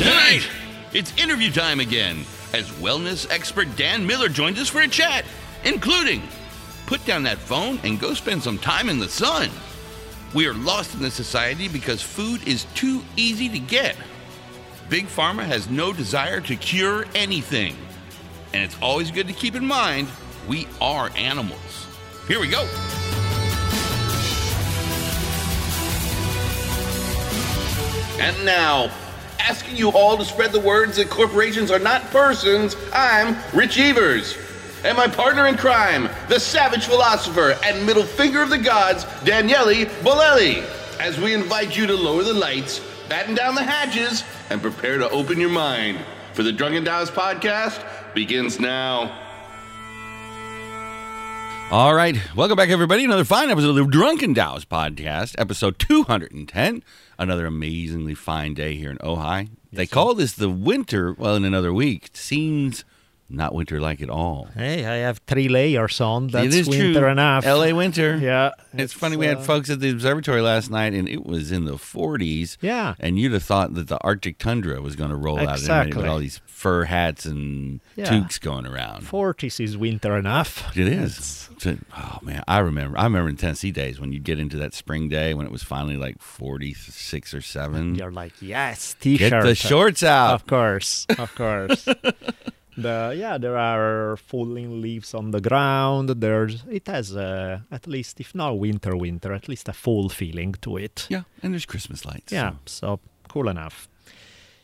Tonight, it's interview time again as wellness expert Dan Miller joins us for a chat, including put down that phone and go spend some time in the sun. We are lost in this society because food is too easy to get. Big Pharma has no desire to cure anything. And it's always good to keep in mind we are animals. Here we go. And now, asking you all to spread the words that corporations are not persons, I'm Rich Everts. And my partner in crime, the savage philosopher and middle finger of the gods, Daniele Bolelli, as we invite you to lower the lights, batten down the hatches, and prepare to open your mind. For the Drunken Taoist podcast begins now. All right. Welcome back, everybody. Another fine episode of the Drunken Taoist podcast, episode 210. Another amazingly fine day here in Ojai. they call this the winter, well, in another week. It seems not winter like at all. Hey, I have three layers on. That's it is winter true. enough. LA winter. Yeah. It's, funny, we had uh, folks at the observatory last night, and it was in the 40s. Yeah. And you'd have thought that the Arctic tundra was going to roll out in a minute with Exactly. all these fur hats and Yeah. toques going around. 40s is winter enough. It is. It's- Oh man, I remember. I remember in Tennessee days when you get into that spring day when it was finally like forty six or seven. You're like, yes, t-shirt. Get the shorts out. Of course, of course. the yeah, there are falling leaves on the ground. There's it has uh, at least, if not winter, winter, at least a fall feeling to it. Yeah, and there's Christmas lights. Yeah, so- so cool enough.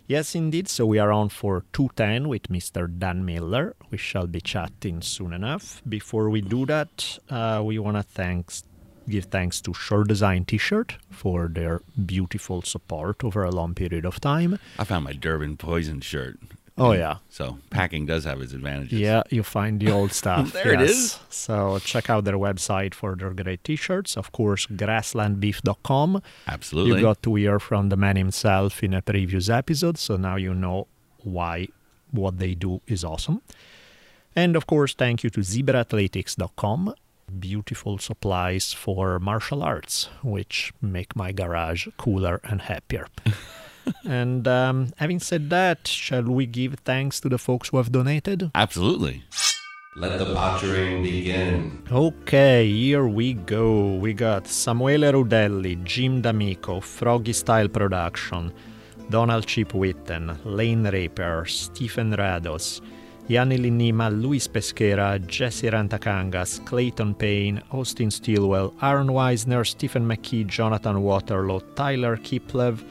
Yes, indeed. So we are on for 210 with Mr. Dan Miller. We shall be chatting soon enough. Before we do that, uh, we want to thanks give thanks to Sure Design T-shirt for their beautiful support over a long period of time. I found my Durban poison shirt. Oh yeah. So packing does have its advantages. Yeah, you find the old stuff. There it yes. is. So check out their website for their great T-shirts. Of course, grasslandbeef.com. absolutely. You got to hear from the man himself in a previous episode, so now you know why what they do is awesome. And of course, thank you to zebraathletics.com. Beautiful supplies for martial arts, which make my garage cooler and happier. and um, having said that, shall we give thanks to the folks who have donated? absolutely. Let the pottering begin. Okay, here we go. We got Samuele Rudelli, Jim D'Amico, Froggy Style Production, Donald Chip Witten, Lane Raper, Stephen Rados, Yanni Linima, Luis Pesquera, Jesse Rantakangas, Clayton Payne, Austin Stilwell, Aaron Weisner, Stephen McKee, Jonathan Waterloo, Tyler Kiplev,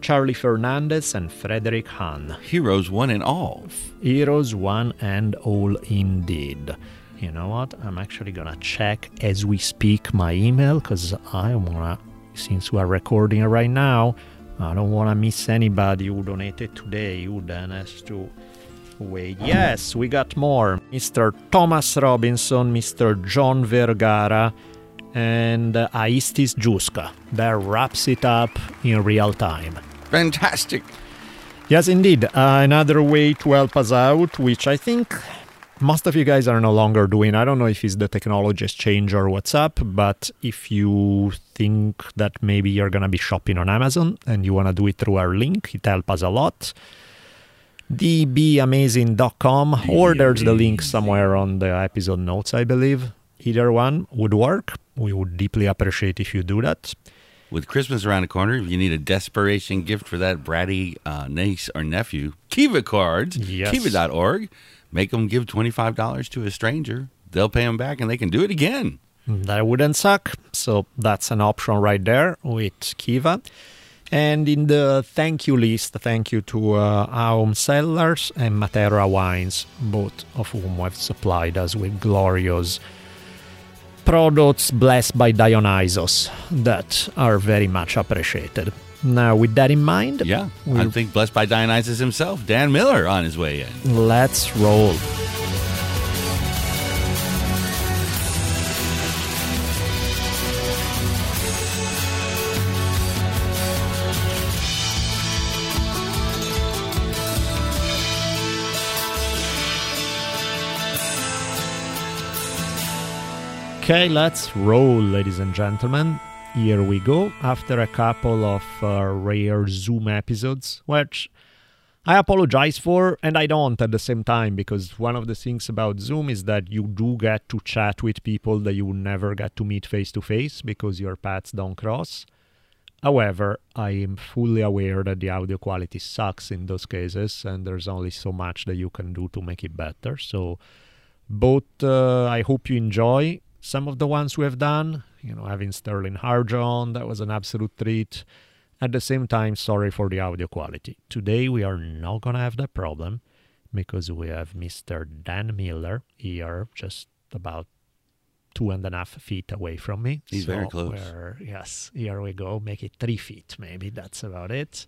Charlie Fernandez, and Frederick Hahn. Heroes one and all. Heroes one and all indeed. You know what? I'm actually gonna check as we speak my email because I wanna, since we are recording right now, I don't wanna miss anybody who donated today. Who then has to wait? Yes, we got more. Mr. Thomas Robinson, Mr. John Vergara, and uh, Aistis Juska. That wraps it up in real time. Fantastic. Yes, indeed. Uh, another way to help us out, which I think most of you guys are no longer doing. I don't know if it's the technology has changed or what's up, but if you think that maybe you're going to be shopping on Amazon and you want to do it through our link, it helps us a lot. dbamazing.com or there's the link somewhere on the episode notes, I believe. Either one would work. We would deeply appreciate if you do that. With Christmas around the corner, if you need a desperation gift for that bratty uh, niece or nephew, Kiva cards, Yes. kiva.org, make them give $25 to a stranger. They'll pay them back and they can do it again. That wouldn't suck. So that's an option right there with Kiva. And in the thank you list, thank you to uh, Aum Cellars and Matera Wines, both of whom have supplied us with glorious products blessed by Dionysos that are very much appreciated. Now, with that in mind, Yeah, I think blessed by Dionysus himself, Dan Miller, on his way in. let's roll. Okay, let's roll, ladies and gentlemen. Here we go. After a couple of uh, rare Zoom episodes, which I apologize for, and I don't at the same time, because one of the things about Zoom is that you do get to chat with people that you never get to meet face to face because your paths don't cross. However, I am fully aware that the audio quality sucks in those cases, and there's only so much that you can do to make it better. So, both uh, I hope you enjoy some of the ones we have done. You know, having Sterlin Harjo on, that was an absolute treat. At the same time, sorry for the audio quality. Today we are not gonna have that problem because we have Mr. Dan Miller here, just about two and a half feet away from me. He's very close. we're- yes, here we go. Make it three feet, maybe. That's about it.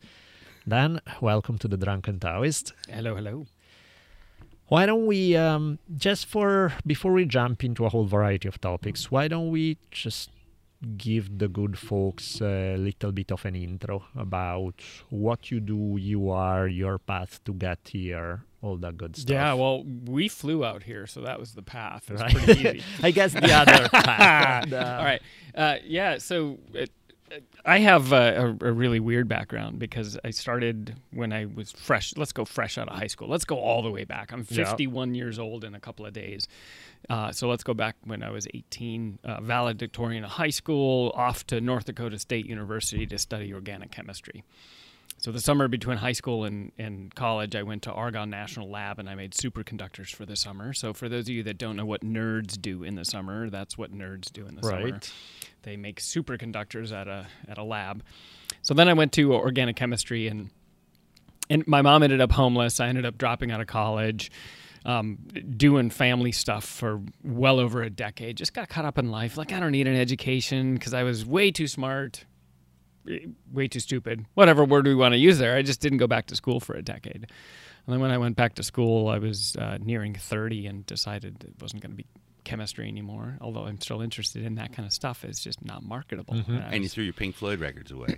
Dan, welcome to the Drunken Taoist. Hello, hello. Why don't we um, just for before we jump into a whole variety of topics, why don't we just give the good folks a little bit of an intro about what you do, you are, your path to get here, all that good stuff. Yeah, well, we flew out here, so that was the path. It was Right. pretty easy. I guess the other path. uh, right. Uh, yeah, so it, it- I have a, a, really weird background because I started when I was fresh. Let's go fresh out of high school. Let's go all the way back. I'm Yeah. 51 years old in a couple of days. Uh, so let's go back when I was 18, uh, valedictorian of high school, off to North Dakota State University to study organic chemistry. So the summer between high school and, and college, I went to Argonne National Lab and I made superconductors for the summer. So for those of you that don't know what nerds do in the summer, that's what nerds do in the summer. Right. They make superconductors at a at a lab. So then I went to organic chemistry and and my mom ended up homeless. I ended up dropping out of college, um, doing family stuff for well over a decade. Just got caught up in life. Like I don't need an education because I was way too smart, eh, way too stupid. Whatever word we want to use there. I just didn't go back to school for a decade. And then when I went back to school, I was uh, nearing 30 and decided it wasn't going to be chemistry anymore. Although I'm still interested in that kind of stuff, it's just not marketable. Mm-hmm. I And you was- threw your Pink Floyd records away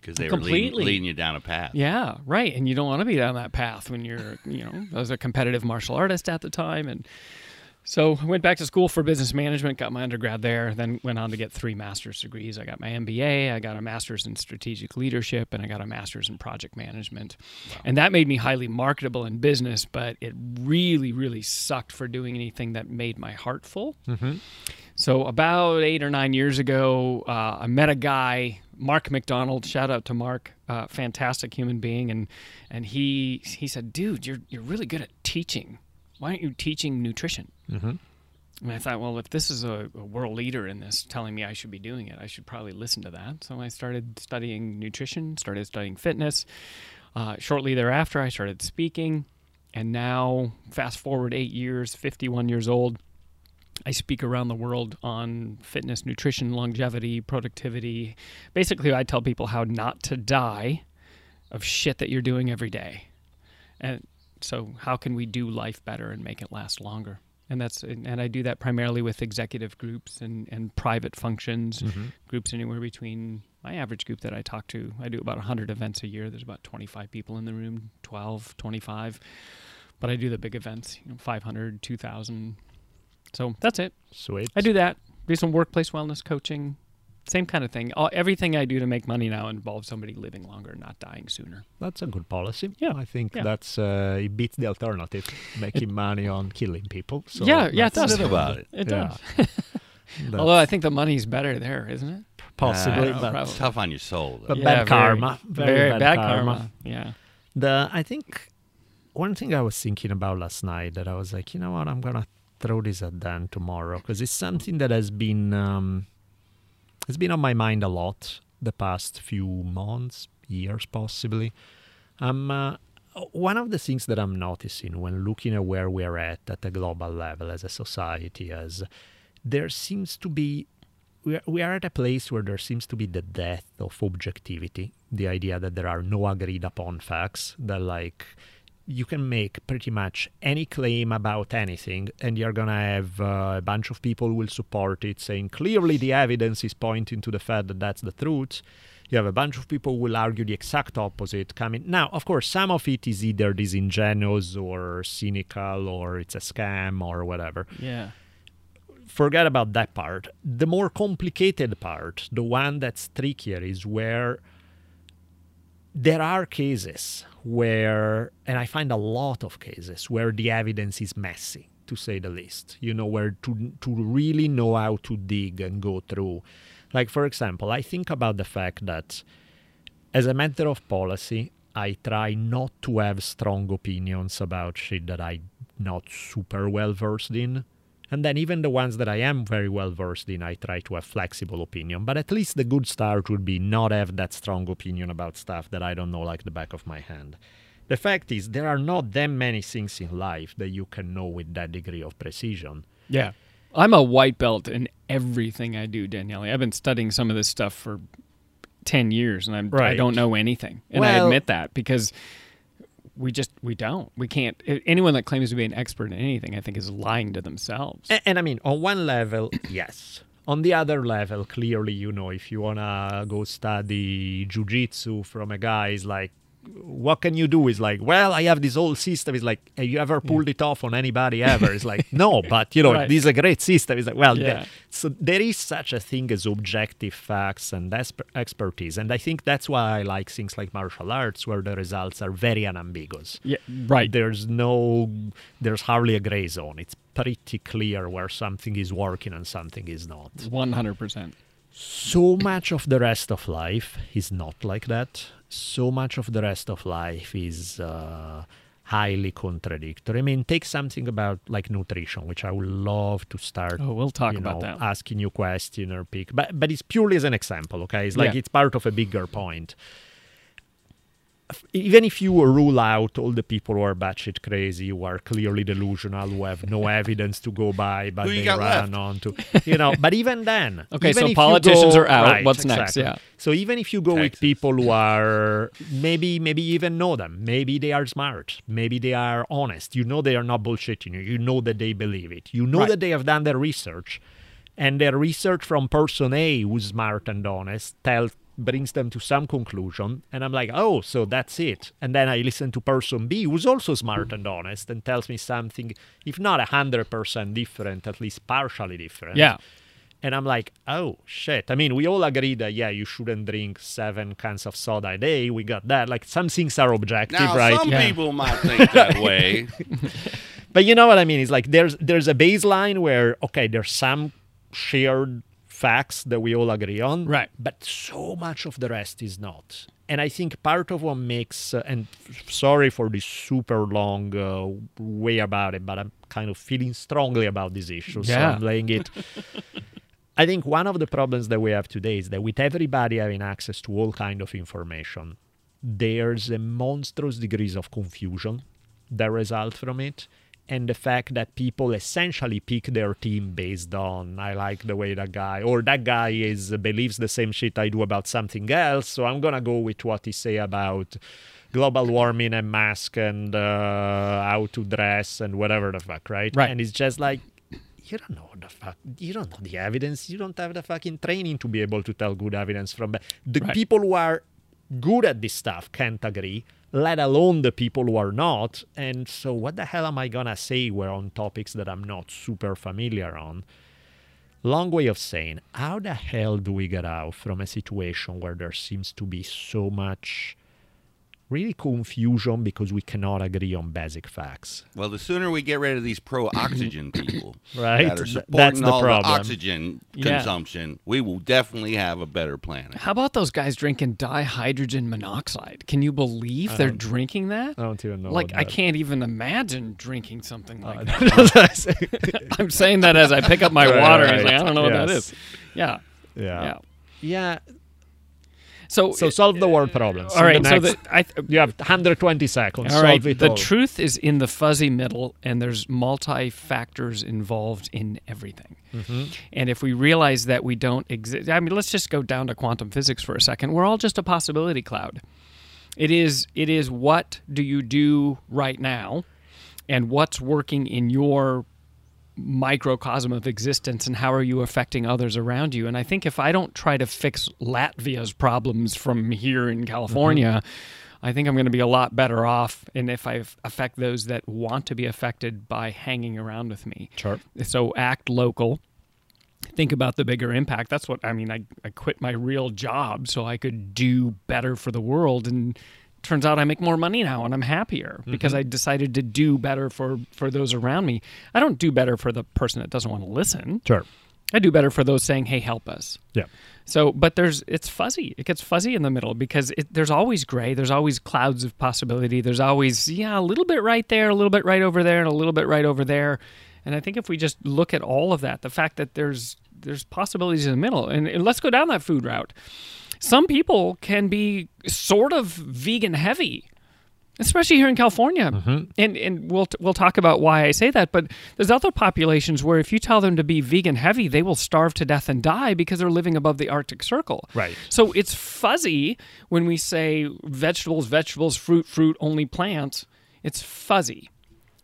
because they were leading, leading you down a path. Yeah, right. And you don't want to be down that path when you're, you know, I was a competitive martial artist at the time. And so I went back to school for business management, got my undergrad there, then went on to get three master's degrees. I got my MBA, I got a master's in strategic leadership, and I got a master's in project management. And that made me highly marketable in business, but it really, really sucked for doing anything that made my heart full. So about eight or nine years ago, uh, I met a guy, Mark McDonald. Shout out to Mark, uh, fantastic human being, and and he he said, "Dude, you're you're really good at teaching. Why aren't you teaching nutrition?" Mm-hmm. And I thought, well, if this is a, a world leader in this telling me I should be doing it, I should probably listen to that. So I started studying nutrition, started studying fitness. Uh, shortly thereafter, I started speaking, and now fast forward eight years, 51 years old. I speak around the world on fitness, nutrition, longevity, productivity. Basically, I tell people how not to die of shit that you're doing every day. And so, how can we do life better and make it last longer? And that's and I do that primarily with executive groups and, and private functions, mm-hmm. groups anywhere between my average group that I talk to. I do about 100 events a year. There's about 25 people in the room, 12, 25. But I do the big events, you know, 500, 2,000. So that's it. Sweet. I do that. Do some workplace wellness coaching. Same kind of thing. All, everything I do to make money now involves somebody living longer, not dying sooner. That's a good policy. Yeah, I think yeah. that's uh, it beats the alternative, making money on killing people. So yeah, yeah, it does. About it. It Yeah. does. That's Although I think the money's better there, isn't it? possibly, Uh, but probably. Tough on your soul. Though. But bad very- karma. Very bad karma. Yeah. The I think one thing I was thinking about last night that I was like, you know what, I'm gonna throw this at Dan tomorrow because it's something that has been um, it's been on my mind a lot the past few months, years possibly. Um, uh, one of the things that I'm noticing when looking at where we're at at a global level as a society, is there seems to be we are, we are at a place where there seems to be the death of objectivity the idea that there are no agreed upon facts that like you can make pretty much any claim about anything and you're going to have uh, a bunch of people who will support it saying clearly the evidence is pointing to the fact that that's the truth you have a bunch of people who will argue the exact opposite coming now of course some of it is either disingenuous or cynical or it's a scam or whatever Yeah. forget about that part. The more complicated part, the one that's trickier, is where there are cases where, and I find a lot of cases where the evidence is messy, to say the least. You know, where to to really know how to dig and go through. Like for example, I think about the fact that as a matter of policy, I try not to have strong opinions about shit that I'm not super well versed in. And then even the ones that I am very well versed in, I try to have flexible opinion. But at least the good start would be not have that strong opinion about stuff that I don't know like the back of my hand. The fact is there are not that many things in life that you can know with that degree of precision. Yeah. I'm a white belt in everything I do, Daniele. I've been studying some of this stuff for 10 years and I'm, I don't know anything. And I admit that because we just, we don't. We can't. Anyone that claims to be an expert in anything, I think, is lying to themselves. And, and I mean, on one level, yes. On the other level, clearly, you know, if you wanna go study jujitsu from a guy, is like, what can you do? Is like, well, I have this whole system. It's like, have you ever pulled it off on anybody ever? It's like, no, but you know, Right. this is a great system. It's like, well, Yeah. yeah. so there is such a thing as objective facts and expertise, and I think that's why I like things like martial arts, where the results are very unambiguous yeah. Right. there's no there's hardly a gray zone it's pretty clear where something is working and something is not 100%. So much of the rest of life is not like that. So much of the rest of life is uh, highly contradictory. I mean take something about like nutrition which i would love to start Oh, we'll talk about know, that. asking you question or pick. But but it's purely as an example okay? It's like Yeah. it's part of a bigger point even if you rule out all the people who are batshit crazy, who are clearly delusional, who have no evidence to go by, but Who they run left? on to, you know. But even then, Okay, even so if politicians go- are out. Right, What's next? Yeah. So even if you go with people who are maybe maybe even know them, maybe they are smart, maybe they are honest. You know they are not bullshitting you. You know that they believe it. You know Right. that they have done their research, and their research from person A, who's smart and honest, tells brings them to some conclusion and i'm like oh so that's it and then i listen to person b who's also smart and honest and tells me something if not 100% different at least partially different Yeah. and I'm like, oh shit. I mean, we all agree that yeah, you shouldn't drink seven cans of soda a day. We got that. Like some things are objective, Now, right? some Yeah. people might think that way. But you know what I mean? It's like there's there's a baseline where okay, there's some shared facts that we all agree on, Right. But so much of the rest is not. And I think part of what makes uh, and f- sorry for this super long uh, way about it, but I'm kind of feeling strongly about this issue, so Yeah. I'm laying it. I think one of the problems that we have today is that with everybody having access to all kind of information, there's a monstrous degrees of confusion that result from it. And the fact that people essentially pick their team based on I like the way that guy or that guy is believes the same shit I do about something else, so I'm gonna go with what he say about global warming and mask and uh, how to dress and whatever the fuck, right? Right. And it's just like you don't know the fuck. You don't know the evidence. You don't have the fucking training to be able to tell good evidence from bad. The Right. people who are good at this stuff can't agree, let alone the people who are not. And so, what the hell am I gonna say? We're on topics that I'm not super familiar on. Long way of saying, how the hell do we get out from a situation where there seems to be so much really confusion because we cannot agree on basic facts? Well, the sooner we get rid of these pro-oxygen people Right, that are supporting that's the all problem. the oxygen Yeah. consumption, we will definitely have a better planet. How about those guys drinking dihydrogen monoxide? Can you believe they're drinking that? I don't even know. like, I can't even imagine drinking something like uh, that. I'm saying that as I pick up my Right, water. right. He's like, I don't know what that is. Yeah. yeah. Yeah. Yeah. So, So solve the world problems. All right. In right. So the, I, you have 120 seconds. All right. solve it The all. truth is in the fuzzy middle, and there's multi factors involved in everything. Mm-hmm. And if we realize that we don't exist, I mean, let's just go down to quantum physics for a second. We're all just a possibility cloud. It is. It is. What do you do right now, and what's working in your microcosm of existence and how are you affecting others around you? And i think if i don't try to fix latvia's problems from here in california mm-hmm. i think i'm going to be a lot better off and if i affect those that want to be affected by hanging around with me. Sure. so act local. Think about the bigger impact. That's what i mean i, I quit my real job so i could do better for the world and turns out i make more money now and i'm happier because mm-hmm. i decided to do better for for those around me i don't do better for the person that doesn't want to listen Sure. i do better for those saying hey help us Yeah. so, but there's it's fuzzy. It gets fuzzy in the middle because it, there's always gray. There's always clouds of possibility. There's always yeah, a little bit right there, a little bit right over there, and a little bit right over there. And I think if we just look at all of that, the fact that there's there's possibilities in the middle, and, and let's go down that food route. Some people can be sort of vegan heavy especially here in California. Mm-hmm. And and we'll we'll talk about why I say that. But there's other populations where if you tell them to be vegan heavy, they will starve to death and die because they're living above the Arctic Circle. Right. So it's fuzzy when we say vegetables, vegetables, fruit, fruit, only plants. It's fuzzy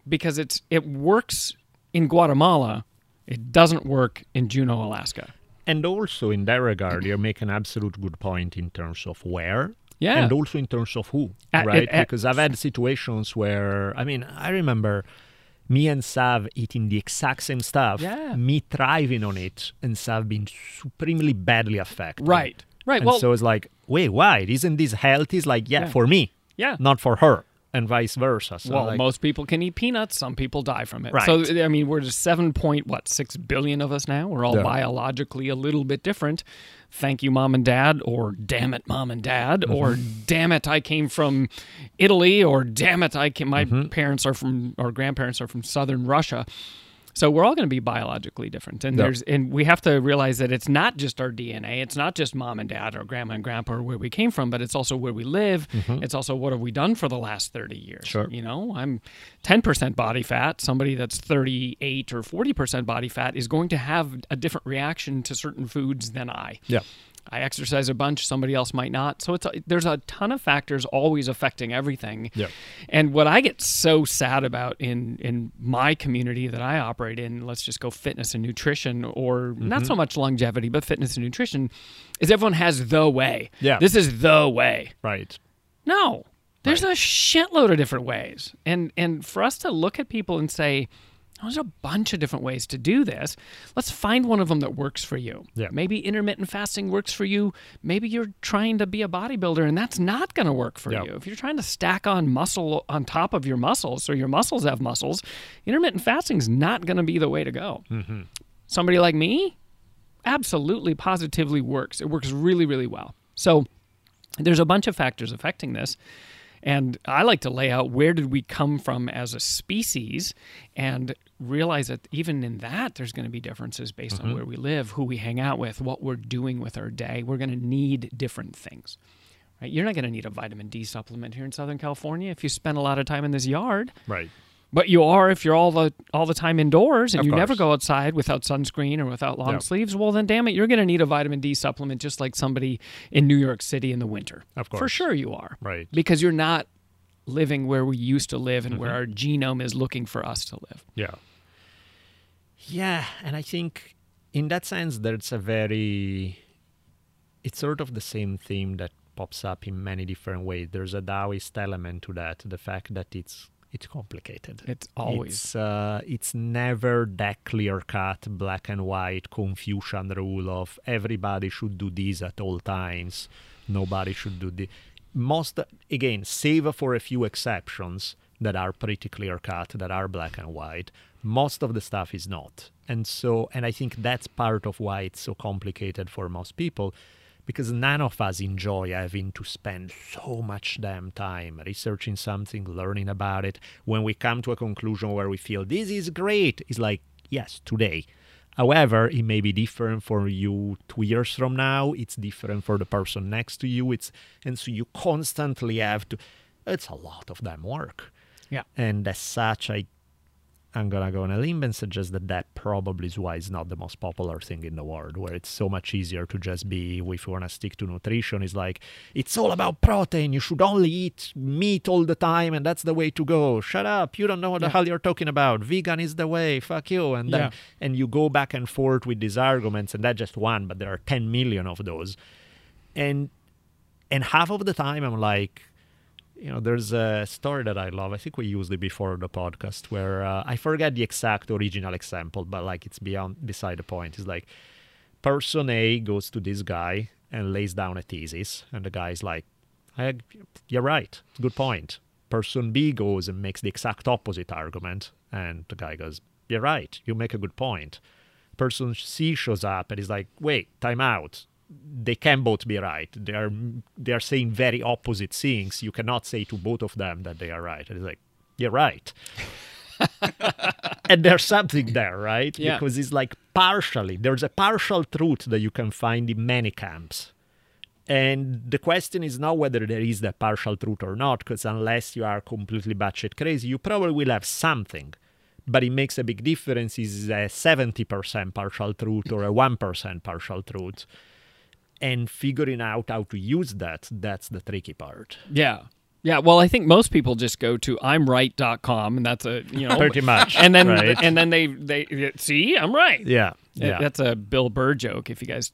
because it's it works in Guatemala. It doesn't work in Juneau, Alaska. And also in that regard, you make an absolute good point in terms of where. Yeah. And also in terms of who, uh, At- right? at- at- because I've had situations where, I mean, I remember me and Sav eating the exact same stuff, Yeah. me thriving on it, and Sav being supremely badly affected. Right. Right. And well, so it's like, wait, why? Isn't this healthy? It's like, yeah, Yeah. for me, yeah. not for her, and vice versa. So well, like, most people can eat peanuts. Some people die from it. Right. So I mean, we're just seven point what six billion of us now. We're all Yeah. biologically a little bit different. Thank you, mom and dad, or damn it, mom and dad, mm-hmm. or damn it, I came from Italy, or damn it, I came, my mm-hmm. parents are from or grandparents are from southern Russia. So we're all going to be biologically different, and Yeah. there's and we have to realize that it's not just our DNA, it's not just mom and dad or grandma and grandpa or where we came from, but it's also where we live. Mm-hmm. It's also what have we done for the last thirty years. Sure. You know, I'm ten percent body fat. Somebody that's thirty eight or forty percent body fat is going to have a different reaction to certain foods than I. yeah. I exercise a bunch, somebody else might not. So it's a, there's a ton of factors always affecting everything. Yeah. And what I get so sad about in in my community that I operate in, let's just go fitness and nutrition or Mm-hmm. not so much longevity, but fitness and nutrition, is everyone has the way. Yeah. This is the way. Right. No. There's a shitload of different ways. And and for us to look at people and say, "Oh, there's a bunch of different ways to do this. Let's find one of them that works for you. Yeah. Maybe intermittent fasting works for you. Maybe you're trying to be a bodybuilder and that's not going to work for Yeah. you. If you're trying to stack on muscle on top of your muscles so your muscles have muscles, intermittent fasting is not going to be the way to go. Mm-hmm. Somebody like me, absolutely positively works. It works really really well. So there's a bunch of factors affecting this and i like to lay out where did we come from as a species and realize that even in that there's going to be differences based on mm-hmm. where we live who we hang out with what we're doing with our day. We're going to need different things right? You're not going to need a vitamin d supplement here in southern california if you spend a lot of time in this yard. Right. But you are if you're all the all the time indoors and Of you never go outside without sunscreen or without long Yeah. sleeves. Well, then damn it, you're going to need a vitamin D supplement just like somebody in New York City in the winter. Of course, for sure you are. Right. because you're not living where we used to live and where Mm-hmm. our genome is looking for us to live. Yeah. Yeah, and I think in that sense, there's a very. It's sort of the same theme that pops up in many different ways. There's a Taoist element to that, the fact that it's it's complicated. It's always It's, uh, it's never that clear cut, black and white Confucian rule of everybody should do this at all times, nobody should do this. Most, again, save for a few exceptions that are pretty clear cut, that are black and white, most of the stuff is not. And so, and I think that's part of why it's so complicated for most people because none of us enjoy having to spend so much damn time researching something, learning about it. When we come to a conclusion where we feel this is great, it's like, yes, today. However, it may be different for you two years from now. It's different for the person next to you. It's and so you constantly have to. It's a lot of damn work. Yeah. And as such, I I'm gonna go on a limb and suggest that that probably is why it's not the most popular thing in the world, where it's so much easier to just be, if you wanna stick to nutrition, is like, it's all about protein, you should only eat meat all the time, and that's the way to go. Shut up, you don't know what the hell you're talking about. Vegan is the way, fuck you. And then, Yeah. and you go back and forth with these arguments, and that's just one, but there are 10 million of those. And and half of the time I'm like, you know, there's a story that I love. I think we used it before the podcast where uh, I forget the exact original example, but like it's beyond beside the point. It's like person A goes to this guy and lays down a thesis, and the guy's like, "You're right, good point." Person B goes and makes the exact opposite argument, and the guy goes, "You're right, you make a good point." Person C shows up and is like, "Wait, time out they can both be right. They are they are saying very opposite things. You cannot say to both of them that they are right. It's like you're right, and there's something there, right? Yeah. Because it's like partially there's a partial truth that you can find in many camps. And the question is not whether there is that partial truth or not, because unless you are completely batshit crazy, you probably will have something. But it makes a big difference is a 70% partial truth or a 1% partial truth and figuring out how to use that that's the tricky part Yeah. Yeah, well, I think most people just go to imright.com and that's a, you know, pretty much and then right? and then they they see, I'm right. yeah yeah That's a Bill Burr joke. If you guys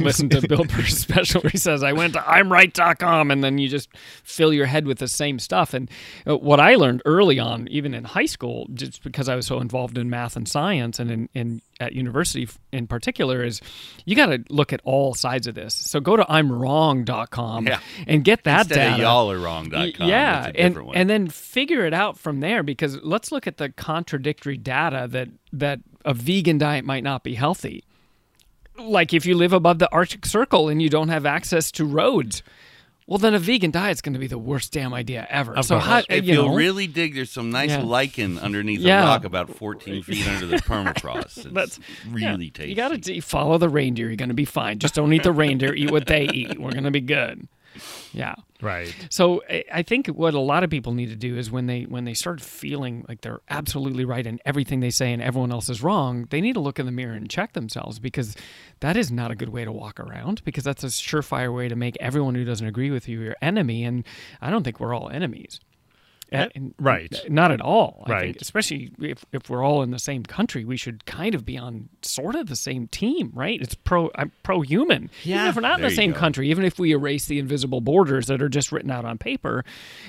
listened to Bill Burr's special, where he says, I went to imright.com, and then you just fill your head with the same stuff. And uh, what I learned early on, even in high school, just because I was so involved in math and science and in, in at university in particular, is you got to look at all sides of this. So go to imwrong.com Yeah. and get that Instead data. of y'all are wrong.com. Yeah, and one. and then figure it out from there because let's look at the contradictory data that that a vegan diet might not be healthy. Like if you live above the Arctic Circle and you don't have access to roads, well then a vegan diet's going to be the worst damn idea ever. Of so how if you you'll really dig, there's some nice Yeah. lichen underneath Yeah. a rock about 14 feet under the permafrost. It's That's- yeah, really tasty. You got to follow the reindeer. You're going to be fine. Just don't eat the reindeer. Eat what they eat. We're going to be good. Yeah. right So I- think what a lot of people need to do is when they when they start feeling like they're absolutely right in everything they say and everyone else is wrong, they need to look in the mirror and check themselves because that is not a good way to walk around because that's a surefire way to make everyone who doesn't agree with you your enemy and I don't think we're all enemies. Eh, And- right. Not at all. I Right. think, especially if, if we're all in the same country, we should kind of be on sort of the same team, right? It's pro I'm pro human. Even Yeah. if we're not in the same go. country, even if we erase the invisible borders that are just written out on paper,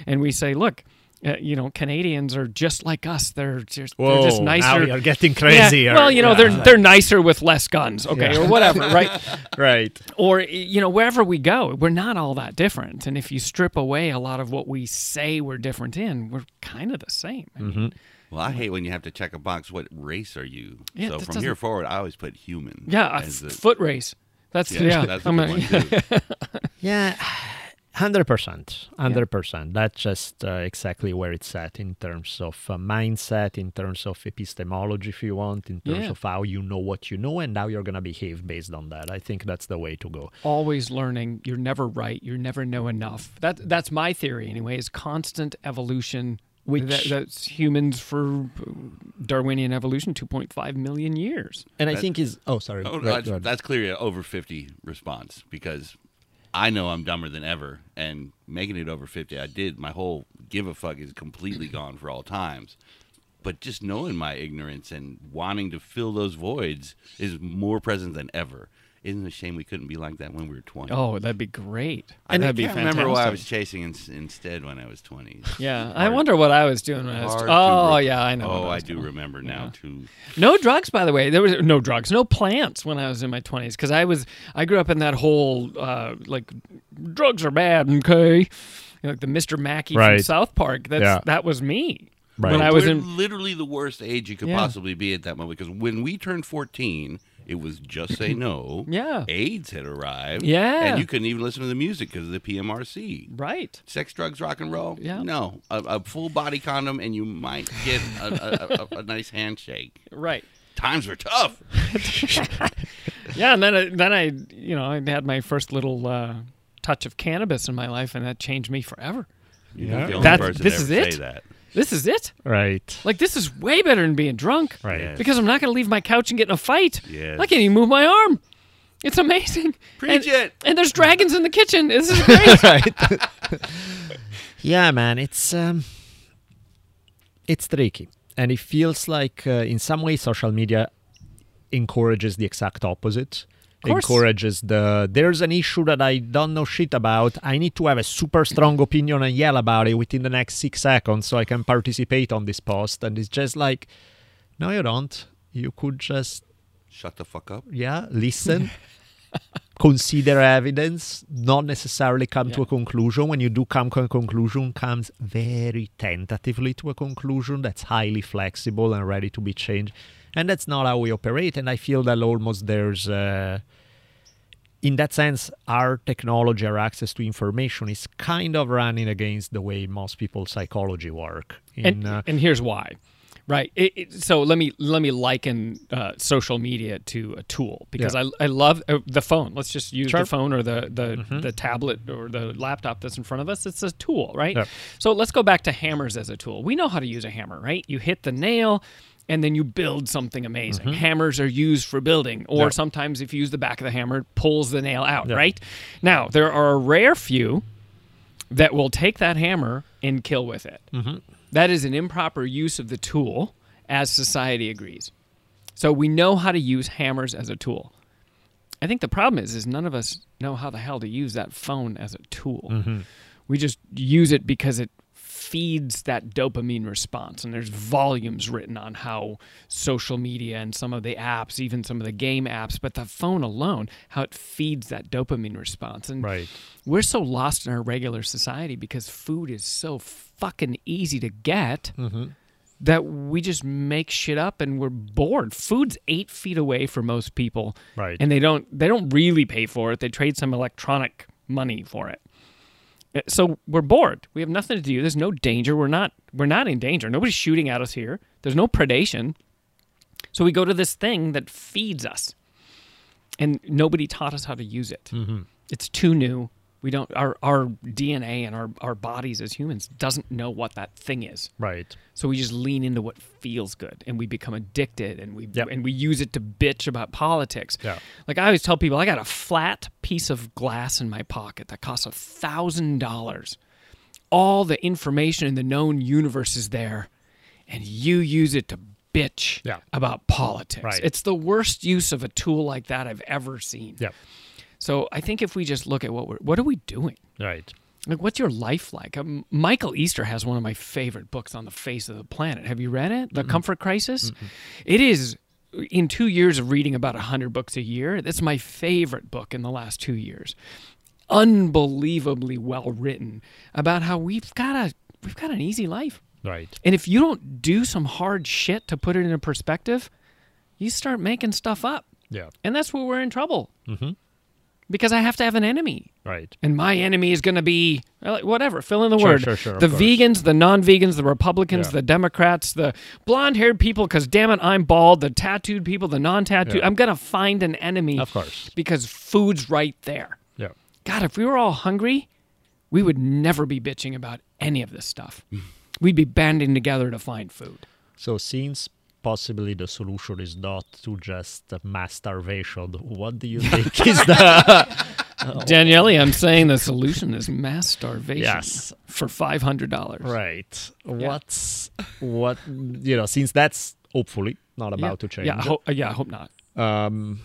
and we say, look, uh, you know, Canadians are just like us. They're just they're just nicer. now you're getting crazy here. Well, you know, Yeah. they're they're nicer with less guns, okay, Yeah. or whatever, right? right or you know, wherever we go, we're not all that different. And if you strip away a lot of what we say we're different in, we're kind of the same. I mean, Mm-hmm. Well, I hate when you have to check a box. What race are you? Yeah, so from here doesn't- forward, I always put human. Yeah, a as foot race. That's yeah, yeah. that's a I'm good a- one too. yeah 100% 100% that's just uh, exactly where it's at in terms of uh, mindset in terms of epistemology if you want in terms Yeah. of how you know what you know and how you're going to behave based on that i think that's the way to go always learning. You're never right. You never know enough. That that's my theory anyway. Is constant evolution. Which- that, that's humans for Darwinian evolution, 2.5 million years. and i That- think is oh sorry Oh, Go- no, go that's, that's clearly an over 50 response because I know I'm dumber than ever, and making it over 50, I did. My whole give a fuck is completely gone for all times. But just knowing my ignorance and wanting to fill those voids is more present than ever. Isn't it a shame we couldn't be like that when we were 20? Oh, that'd be great. and that'd I be can't remember what I was chasing in, instead when I was 20. Yeah, I wonder what I was doing when I was. hard to Oh, re- yeah, I know. Oh, what I was do doing. remember now Yeah. too. No drugs, by the way. There was no drugs, no plants when I was in my twenties because I was I grew up in that whole uh, like drugs are bad, okay? You know, like the Mr. Mackey from South Park. That's Yeah. that was me Right. when I was We're in. literally the worst age you could Yeah. possibly be at that moment because when we turned 14, it was just say no. Yeah. AIDS had arrived. Yeah. And you couldn't even listen to the music because of the PMRC. Right. Sex, drugs, rock and roll? Yeah. No. A, a full body condom and you might get a, a, a, nice handshake. Right. times were tough. Yeah, and then I, then I, you know, I had my first little uh, touch of cannabis in my life, and that changed me forever. You're the Yeah. only That- person this to is it? say that. This is it. Right. Like this is way better than being drunk. Right. Yeah. Because I'm not going to leave my couch and get in a fight. Yes. I can't even move my arm. It's amazing. Preach and, it. And there's dragons in the kitchen. This is great. right. yeah, man, it's um, it's tricky, and it feels like uh, in some way social media encourages the exact opposite. Course. Encourages the there's an issue that I don't know shit about. I need to have a super strong opinion and yell about it within the next six seconds so I can participate on this post. And it's just like, no, you don't. You could just Shut the fuck up. yeah listen consider evidence not necessarily come to a conclusion when you do come to a conclusion comes very tentatively to a conclusion that's highly flexible and ready to be changed and that's not how we operate. And i feel that almost there's uh, in that sense our technology our access to information is kind of running against the way most people's psychology work. In, and, uh, and here's why right? It, it- so let me let me liken uh, social media to a tool because Yeah. I, I love uh, the phone. Let's just use Sure. the phone or the the, the tablet or the laptop that's in front of us. It's a tool right? Yeah. so let's go back to hammers as a tool. We know how to use a hammer right? You hit the nail and then you build something amazing. Mm-hmm. Hammers are used for building, or Yeah. sometimes if you use the back of the hammer, it pulls the nail out, Yeah. right? Now, there are a rare few that will take that hammer and kill with it. Mm-hmm. That is an improper use of the tool, as society agrees. So we know how to use hammers as a tool. I think the problem is, is none of us know how the hell to use that phone as a tool. Mm-hmm. We just use it because it feeds that dopamine response, and there's volumes written on how social media and some of the apps, even some of the game apps, but the phone alone, how it feeds that dopamine response. And right we're so lost in our regular society because food is so fucking easy to get mm-hmm. that we just make shit up and we're bored. Food's eight feet away for most people, Right. And they don't they don't really pay for it. They trade some electronic money for it. Uh, So we're bored. We have nothing to do. There's no danger. We're not we're not in danger. Nobody's shooting at us here. There's no predation. So we go to this thing that feeds us and nobody taught us how to use it. It's too new. We don't our our DNA and our our bodies as humans doesn't know what that thing is. right So we just lean into what feels good and we become addicted and we Yep. and we use it to bitch about politics. Yeah. Like I always tell people I got a flat piece of glass in my pocket that costs a thousand dollars. All the information in the known universe is there and you use it to bitch Yeah. about politics. Right. It's the worst use of a tool like that I've ever seen. yeah So I think if we just look at what we're what are we doing? right Like, what's your life like? Um, Michael Easter has one of my favorite books on the face of the planet. Have you read it? The Comfort Crisis? It is, in two years of reading about 100 books a year, that's my favorite book in the last two years. Unbelievably well written about how we've got a we've got an easy life. right And if you don't do some hard shit to put it into perspective, you start making stuff up. yeah And that's where we're in trouble. Mm-hmm. Because I have to have an enemy right and my enemy is going to be uh, whatever fill in the Sure, word sure, sure, the course. vegans the non-vegans the republicans Yeah. the democrats the blonde-haired people because damn it i'm bald the tattooed people the non-tattooed Yeah. i'm going to find an enemy Of course. because food's right there yeah god if we were all hungry we would never be bitching about any of this stuff we'd be banding together to find food So since possibly the solution is not to just mass starvation, what do you think is the daniele i'm saying the solution is mass starvation Yes. for $500 right? What's what you know? Since that's hopefully not about yeah. to change. yeah I ho- yeah i hope not um,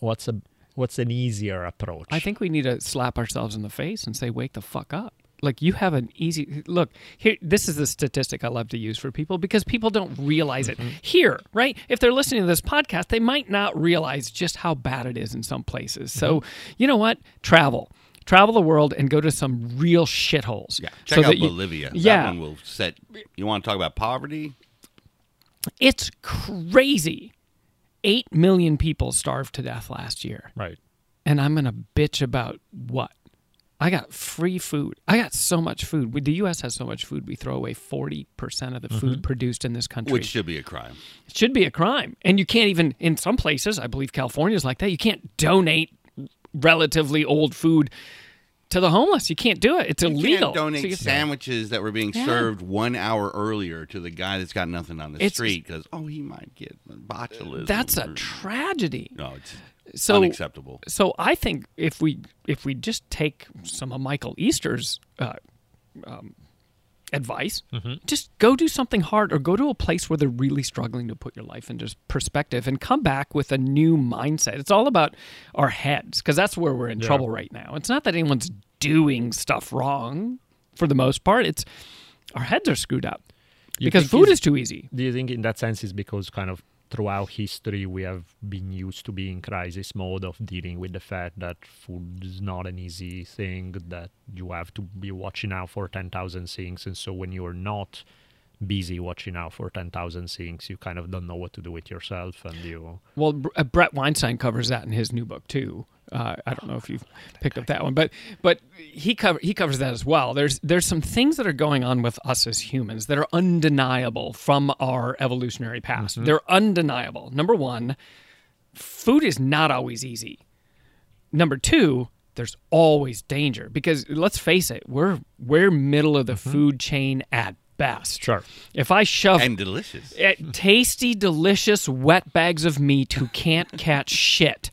what's a what's an easier approach? I think we need to slap ourselves in the face and say, "Wake the fuck up!" Like you have an easy look here. This is the statistic I love to use for people because people don't realize it mm-hmm. here, right? If they're listening to this podcast, they might not realize just how bad it is in some places. So mm-hmm. you know what? Travel, travel the world, and go to some real shitholes. Yeah, So check out that you- Bolivia. yeah. that one will set. You want to talk about poverty? it's crazy. Eight million people starved to death last year. right. and I'm going to bitch about what? I got free food. I got so much food. We, the U.S. has so much food. We throw away forty percent of the food mm-hmm. produced in this country, Which should be a crime. it should be a crime. And you can't even in some places. I believe California is like that. You can't donate relatively old food to the homeless. You can't do it. It's You illegal. can't donate So you- sandwiches that were being Yeah. served one hour earlier to the guy that's got nothing on the It's- street because oh he might get botulism. That's a tragedy. no, it's So unacceptable. So I think if we if we just take some of Michael Easter's uh, um, advice, just go do something hard or go to a place where they're really struggling to put your life into perspective and come back with a new mindset. It's all about our heads because that's where we're in trouble right now. It's not that anyone's doing stuff wrong for the most part. It's our heads are screwed up You because food is too easy. Do you think in that sense is because kind of throughout history we have been used to be in crisis mode of dealing with the fact that food is not an easy thing, that you have to be watching out for 10,000 things. And so when you're not busy watching out for 10,000 things, you kind of don't know what to do with yourself and you... Well, uh, Bret Weinstein covers that in his new book too. Uh, I don't know if you've picked up that one, but but he cover he covers that as well. There's there's some things that are going on with us as humans that are undeniable from our evolutionary past. They're undeniable. Number one, food is not always easy. Number two, there's always danger because let's face it, we're we're middle of the food chain at best. Sure. If I shove and delicious. eh, tasty, delicious, wet bags of meat who can't catch shit.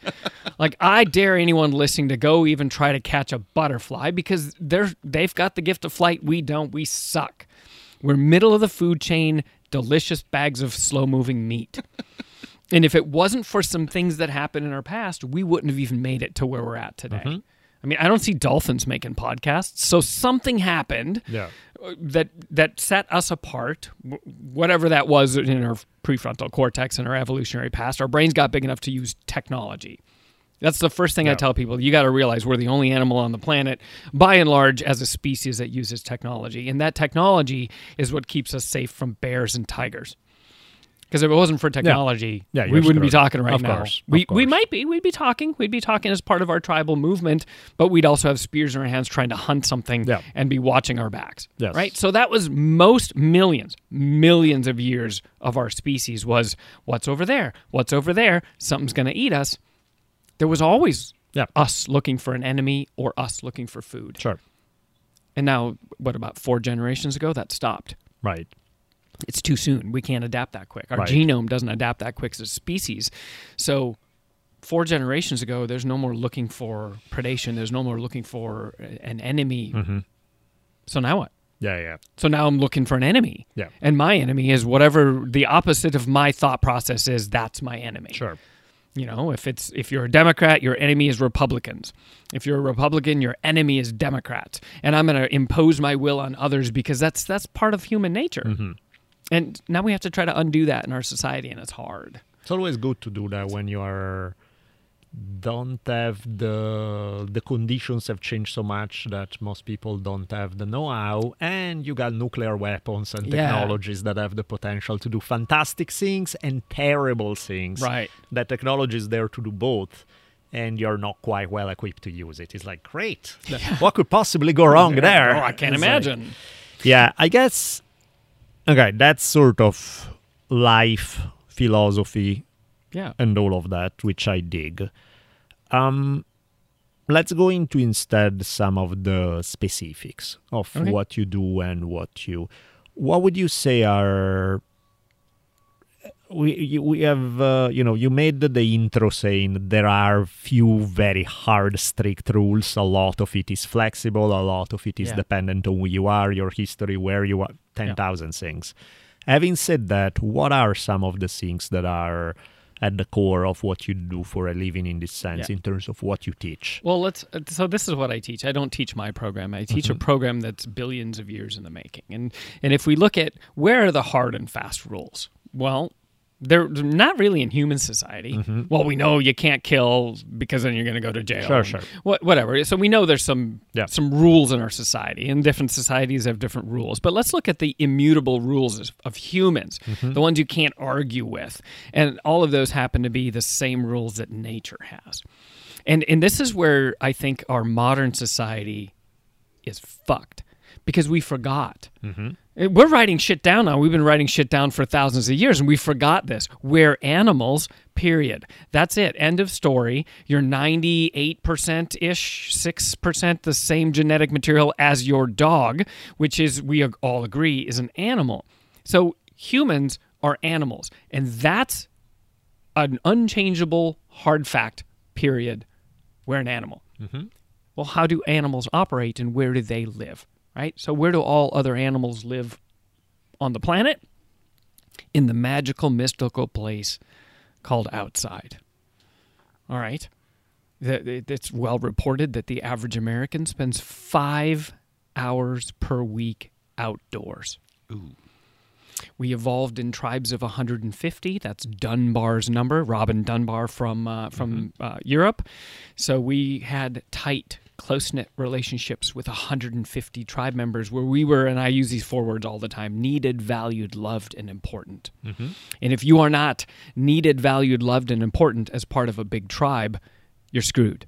Like I dare anyone listening to go even try to catch a butterfly because they're they've got the gift of flight. We don't. We suck. We're middle of the food chain. Delicious bags of slow moving meat. and if it wasn't for some things that happened in our past, we wouldn't have even made it to where we're at today. I mean, I don't see dolphins making podcasts. So something happened Yeah. That that set us apart, whatever that was in our prefrontal cortex and our evolutionary past. Our brains got big enough to use technology. That's the first thing I tell people. You got to realize we're the only animal on the planet, by and large, as a species that uses technology, and that technology is what keeps us safe from bears and tigers. Because if it wasn't for technology, Yeah, we wouldn't be talking right Of now. course, we we might be. We'd be talking. We'd be talking as part of our tribal movement, but we'd also have spears in our hands trying to hunt something Yeah. and be watching our backs. Yes. Right. So that was most millions, millions of years of our species was what's over there? What's over there? Something's going to eat us. There was always Yeah. us looking for an enemy or us looking for food. Sure. And now, what about four generations ago? That stopped. Right. It's too soon. We can't adapt that quick. Our Right. genome doesn't adapt that quick as a species. So, four generations ago, there's no more looking for predation. There's no more looking for an enemy. Mm-hmm. So now what? Yeah, yeah. So now I'm looking for an enemy. Yeah. And my enemy is whatever the opposite of my thought process is, that's my enemy. Sure. You know, if it's if you're a Democrat, your enemy is Republicans. If you're a Republican, your enemy is Democrats. And I'm going to impose my will on others because that's that's part of human nature. Mm-hmm. And now we have to try to undo that in our society and it's hard. It's always good to do that when you are don't have the the conditions have changed so much that most people don't have the know-how and you got nuclear weapons and Yeah. technologies that have the potential to do fantastic things and terrible things Right. that technology is there to do both and you're not quite well equipped to use it it's like great what could possibly go wrong there Oh, I can't It's like- imagine. yeah, I guess. Okay, that's sort of life philosophy yeah. and all of that, which I dig. Um, let's go into instead some of the specifics of Okay. what you do and what you. What would you say are? We we have uh, you know you made the, intro saying there are few very hard strict rules. A lot of it is flexible. A lot of it is Yeah. dependent on who you are, your history, where you are. Ten thousand things. Having said that, what are some of the things that are at the core of what you do for a living in this sense Yeah. in terms of what you teach? Well, let's. uh, So this is what I teach. I don't teach my program. I teach a program that's billions of years in the making. And and if we look at where are the hard and fast rules, well, they're not really in human society. Mm-hmm. Well, we know you can't kill because then you're going to go to jail. Sure, sure. What, whatever. So we know there's some Yeah. some rules in our society, and different societies have different rules. But let's look at the immutable rules of- of humans, mm-hmm. the ones you can't argue with, and all of those happen to be the same rules that nature has. And and this is where I think our modern society is fucked because we forgot. Mm-hmm. Eh, we're writing shit down now. We've been writing shit down for thousands of years, and we forgot this. We're animals, period. That's it. End of story. You're 98% ish, 6% the same genetic material as your dog, which is, we all agree, is an animal. So humans are animals, and that's an unchangeable hard fact, period. We're an animal. Mm-hmm. Well, how do animals operate and where do they live? Right? So, where do all other animals live on the planet? In the magical, mystical place called outside. All right. It's well reported that the average American spends five hours per week outdoors. Ooh. We evolved in tribes of 150. That's Dunbar's number, Robin Dunbar from uh, from uh, Europe. So we had tight, close knit relationships with 150 tribe members, where we were, and I use these four words all the time: needed, valued, loved, and important. Mm-hmm. And if you are not needed, valued, loved, and important as part of a big tribe, you're screwed.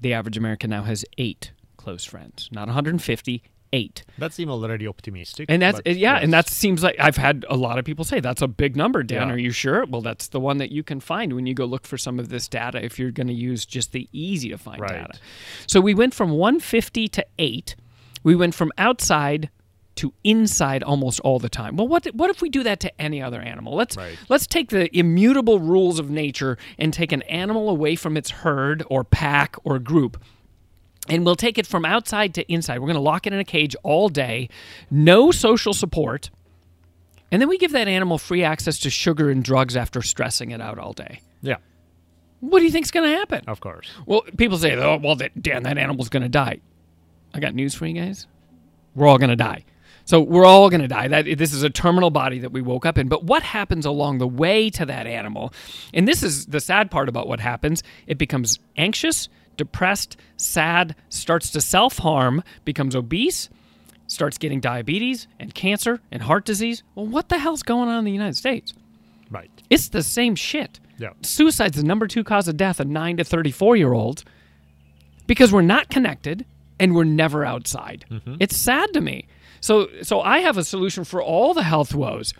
The average American now has eight close friends, not 150, eight. That seems already optimistic. And that's yeah, and that seems like I've had a lot of people say that's a big number, Dan. Yeah. Are you sure? Well, that's the one that you can find when you go look for some of this data if you're going to use just the easy to find Right. data. So we went from 150 to 8. We went from outside to inside almost all the time. Well, what what if we do that to any other animal? Let's Right. let's take the immutable rules of nature and take an animal away from its herd or pack or group and we'll take it from outside to inside. We're going to lock it in a cage all day, no social support, and then we give that animal free access to sugar and drugs after stressing it out all day. yeah, What do you think's going to happen? of course. Well, people say, "Oh, well, that, Dan, that animal's going to die." I got news for you guys. We're all going to die. So we're all going to die. That this is a terminal body that we woke up in. But what happens along the way to that animal? And this is the sad part about what happens. It becomes anxious, depressed, sad, starts to self-harm, becomes obese, starts getting diabetes and cancer and heart disease. Well, what the hell's going on in the United States? Right. It's the same shit. Yeah. Suicide's the number two cause of death of 9 to 34 year olds because we're not connected and we're never outside. Mm-hmm. It's sad to me. So so I have a solution for all the health woes.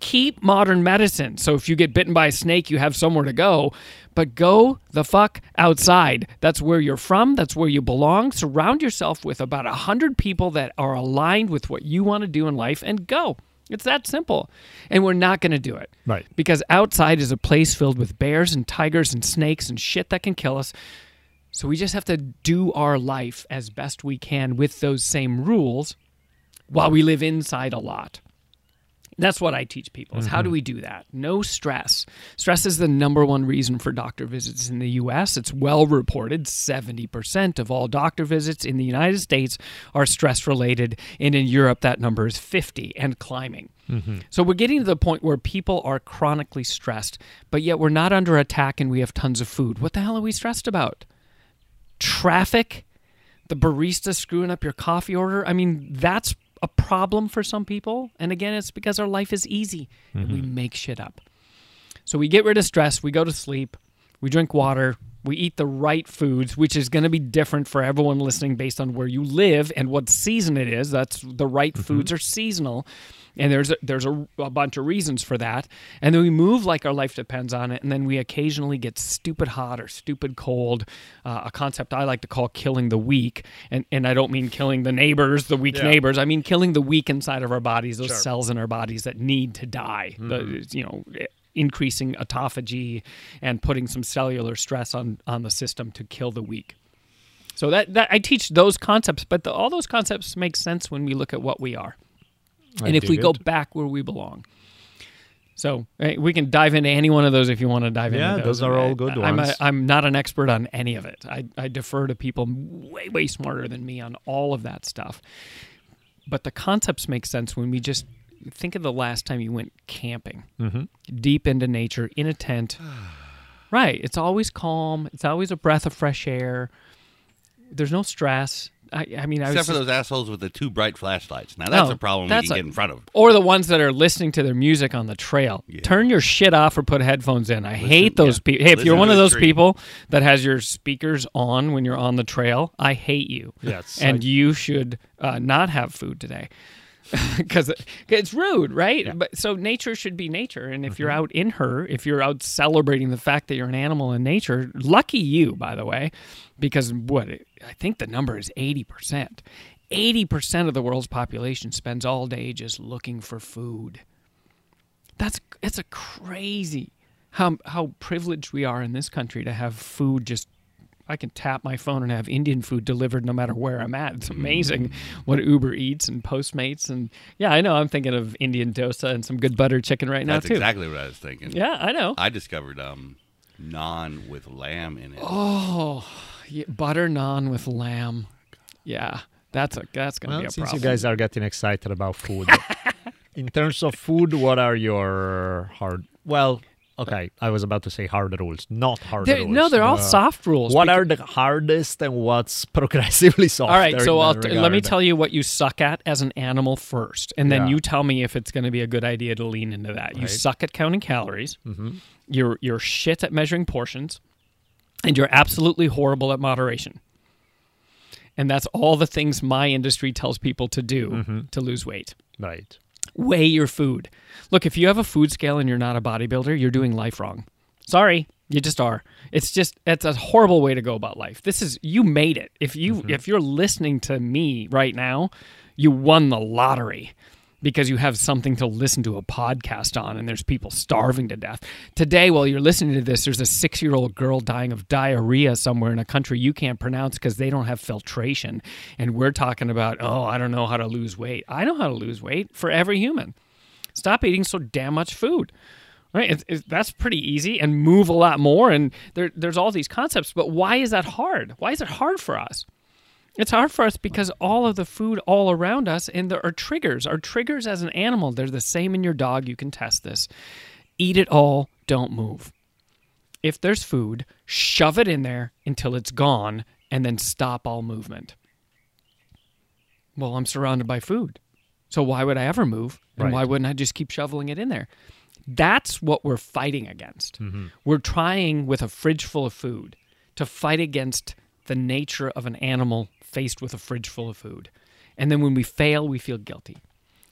Keep modern medicine. So if you get bitten by a snake, you have somewhere to go, but go the fuck outside. That's where you're from, that's where you belong. Surround yourself with about 100 people that are aligned with what you want to do in life and go. It's that simple. And we're not going to do it. Right. Because outside is a place filled with bears and tigers and snakes and shit that can kill us. So we just have to do our life as best we can with those same rules while we live inside a lot. That's what I teach people. Is how do mm-hmm. we do that? No stress. Stress is the number one reason for doctor visits in the US. It's well reported 70% of all doctor visits in the United States are stress related and in Europe that number is 50 and climbing. Mm-hmm. So we're getting to the point where people are chronically stressed, but yet we're not under attack and we have tons of food. What the hell are we stressed about? Traffic, the barista screwing up your coffee order. I mean, that's a problem for some people. And again, it's because our life is easy and we mm-hmm. make shit up. So we get rid of stress, we go to sleep, we drink water, we eat the right foods, which is going to be different for everyone listening based on where you live and what season it is. That's the right mm-hmm. foods are seasonal. And there's a, there's a, a bunch of reasons for that. And then we move like our life depends on it. And then we occasionally get stupid hot or stupid cold, uh, a concept I like to call killing the weak. And, and I don't mean killing the neighbors, the weak Yeah. neighbors. I mean killing the weak inside of our bodies, those cells in our bodies that need to die. The, you know, increasing autophagy and putting some cellular stress on, on the system to kill the weak. So that, that I teach those concepts, but the, all those concepts make sense when we look at what we are and if we dig go back where we belong. So eh, we can dive into any one of those if you want to dive Yeah, into those. Yeah, those are all I- good I'm, ones. A, I'm not an expert on any of it. I, I defer to people way, way smarter than me on all of that stuff. But the concepts make sense when we just think of the last time you went camping, Mm-hmm. deep into nature, in a tent. right. It's always calm, it's always a breath of fresh air. There's no stress. I, I mean, I was Except for just- those assholes with the two bright flashlights. Now that's Oh, a problem that's we can a- get in front of. or the ones that are listening to their music on the trail. Turn your shit off or put headphones in. I hate those yeah. people. Hey, if you're one of those stream. people that has your speakers on when you're on the trail, I hate you. Yes, and I- you should uh, not have food today. Because it's rude, right? But so nature should be nature, and if Mm-hmm. you're out in her, if you're out celebrating the fact that you're an animal in nature, lucky you, by the way, because what I think the number is eighty percent. Eighty percent of the world's population spends all day just looking for food. That's it's a crazy how how privileged we are in this country to have food just I can tap my phone and have Indian food delivered no matter where I'm at. It's amazing what Uber Eats and Postmates and yeah, I know I'm thinking of Indian dosa and some good butter chicken right now That's too. exactly what I was thinking. Yeah, I know. I discovered um, naan with lamb in it. Oh, yeah, butter naan with lamb. Yeah, that's a that's gonna Well, be a since problem. you guys are getting excited about food, in terms of food, what are your hard? Well, okay, I was about to say hard rules, not hard They're- rules. no, they're all but soft rules. What are the hardest and what's progressively soft? All right, so I'll t- let me tell you what you suck at as an animal first, and then Yeah. you tell me if it's going to be a good idea to lean into that. You Right. suck at counting calories. Mm-hmm. You're you're shit at measuring portions, and you're absolutely horrible at moderation. And that's all the things my industry tells people to do mm-hmm. to lose weight. Right. Weigh your food. Look, if you have a food scale and you're not a bodybuilder, you're doing life wrong. Sorry, you just are. It's just it's a horrible way to go about life. This is you made it. If you mm-hmm. if you're listening to me right now, you won the lottery because you have something to listen to a podcast on and there's people starving to death. Today while you're listening to this, there's a 6-year-old girl dying of diarrhea somewhere in a country you can't pronounce cuz they don't have filtration. And we're talking about, "Oh, I don't know how to lose weight." I know how to lose weight for every human. Stop eating so damn much food. Right? It's, it's, that's pretty easy and move a lot more. And there, there's all these concepts. But why is that hard? Why is it hard for us? It's hard for us because all of the food all around us and there are triggers. Our triggers as an animal, they're the same in your dog. You can test this. Eat it all, don't move. If there's food, shove it in there until it's gone and then stop all movement. Well, I'm surrounded by food. So why would I ever move? And Right. why wouldn't I just keep shoveling it in there? That's what we're fighting against. Mm-hmm. We're trying with a fridge full of food to fight against the nature of an animal faced with a fridge full of food. And then when we fail, we feel guilty.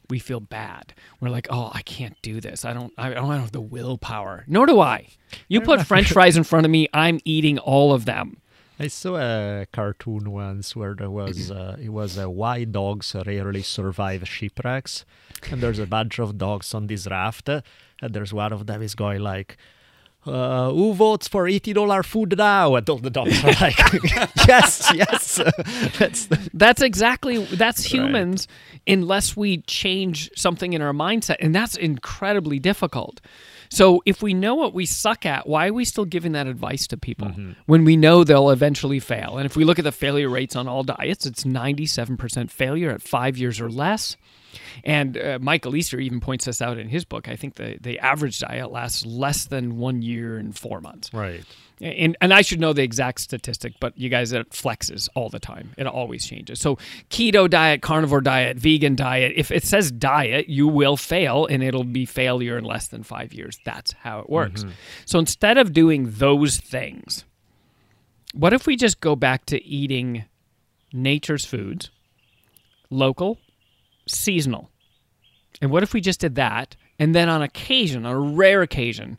We feel bad. We're like, "Oh, I can't do this. I don't I don't have the willpower." Nor do I. You put french fries in front of me, I'm eating all of them. I saw a cartoon once where there was uh, it was uh, why dogs rarely survive shipwrecks, and there's a bunch of dogs on this raft, and there's one of them is going like. Uh, who votes for eating all our food now? And all the dogs are like, yes, yes. That's That's exactly that's humans unless we change something in our mindset and that's incredibly difficult. So if we know what we suck at, why are we still giving that advice to people when we know they'll eventually fail? And if we look at the failure rates on all diets, it's 97% failure at 5 years or less. And uh, Michael Easter even points this out in his book. I think the, the average diet lasts less than one year and four months. right. And, and I should know the exact statistic, but you guys, it flexes all the time. It always changes. So, keto diet, carnivore diet, vegan diet, if it says diet, you will fail and it'll be failure in less than five years. That's how it works. So, instead of doing those things, what if we just go back to eating nature's foods, local, seasonal? And what if we just did that? And then on occasion, on a rare occasion,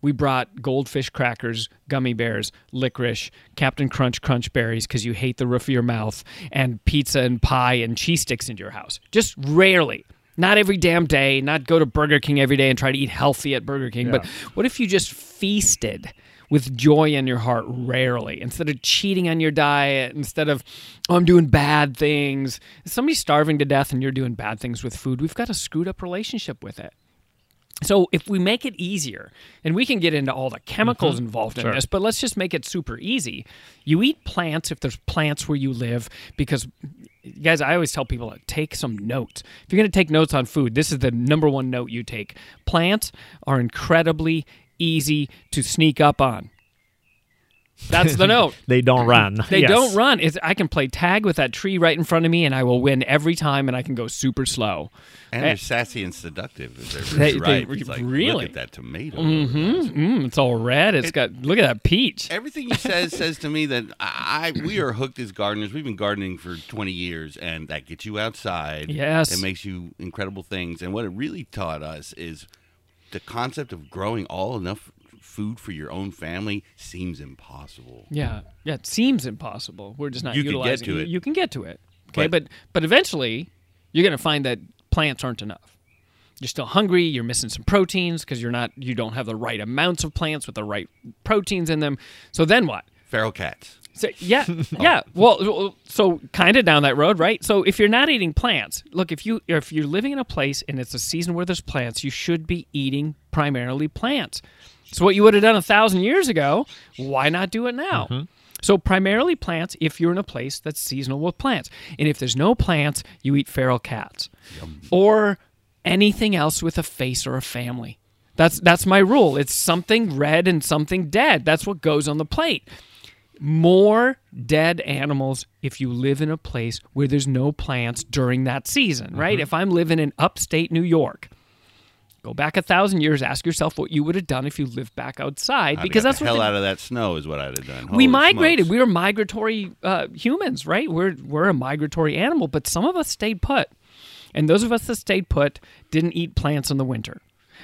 we brought goldfish crackers, gummy bears, licorice, Captain Crunch crunch berries because you hate the roof of your mouth, and pizza and pie and cheese sticks into your house. Just rarely. Not every damn day, not go to Burger King every day and try to eat healthy at Burger King. But what if you just feasted with joy in your heart rarely instead of cheating on your diet, instead of, oh, I'm doing bad things? If somebody's starving to death and you're doing bad things with food, we've got a screwed up relationship with it. So if we make it easier, and we can get into all the chemicals mm-hmm. involved in this, but let's just make it super easy. You eat plants if there's plants where you live, because guys, I always tell people take some notes. If you're going to take notes on food, this is the number one note you take. Plants are incredibly easy to sneak up on. That's the note. They don't run. They Yes. don't run. It's, I can play tag with that tree right in front of me, and I will win every time, and I can go super slow. And Eh. they're sassy and seductive. If they're They- really they- It's like, really? Look at that tomato. Mm-hmm. Mm, it's all red. It's got look at that peach. Everything he says says to me that I we are hooked as gardeners. We've been gardening for 20 years, and that gets you outside. Yes. it makes you incredible things. And what it really taught us is the concept of growing all enough food for your own family seems impossible. Yeah, yeah. It seems impossible. We're just not You can get utilizing to You, it. you can get to it. Okay, But- but but eventually, you're going to find that plants aren't enough. You're still hungry. You're missing some proteins because you're not. You don't have the right amounts of plants with the right proteins in them. So then what? Feral cats. So, yeah, yeah. Well, so kind of down that road, right? So if you're not eating plants, look, if you if you're living in a place and it's a season where there's plants, you should be eating primarily plants. So what you would have done a thousand years ago, why not do it now? Mm-hmm. So primarily plants if you're in a place that's seasonal with plants. And if there's no plants, you eat feral cats. Or anything else with a face or a family. That's that's my rule. It's something red and something dead. That's what goes on the plate more dead animals if you live in a place where there's no plants during that season, Mm-hmm. right? If I'm living in upstate New York, go back a thousand years, ask yourself what you would have done if you lived back outside, I'd because that's the what hell the- out of that snow is what I'd have done. we migrated. smokes. We were migratory uh, humans, right? We're we're a migratory animal, but some of us stayed put, and those of us that stayed put didn't eat plants in the winter.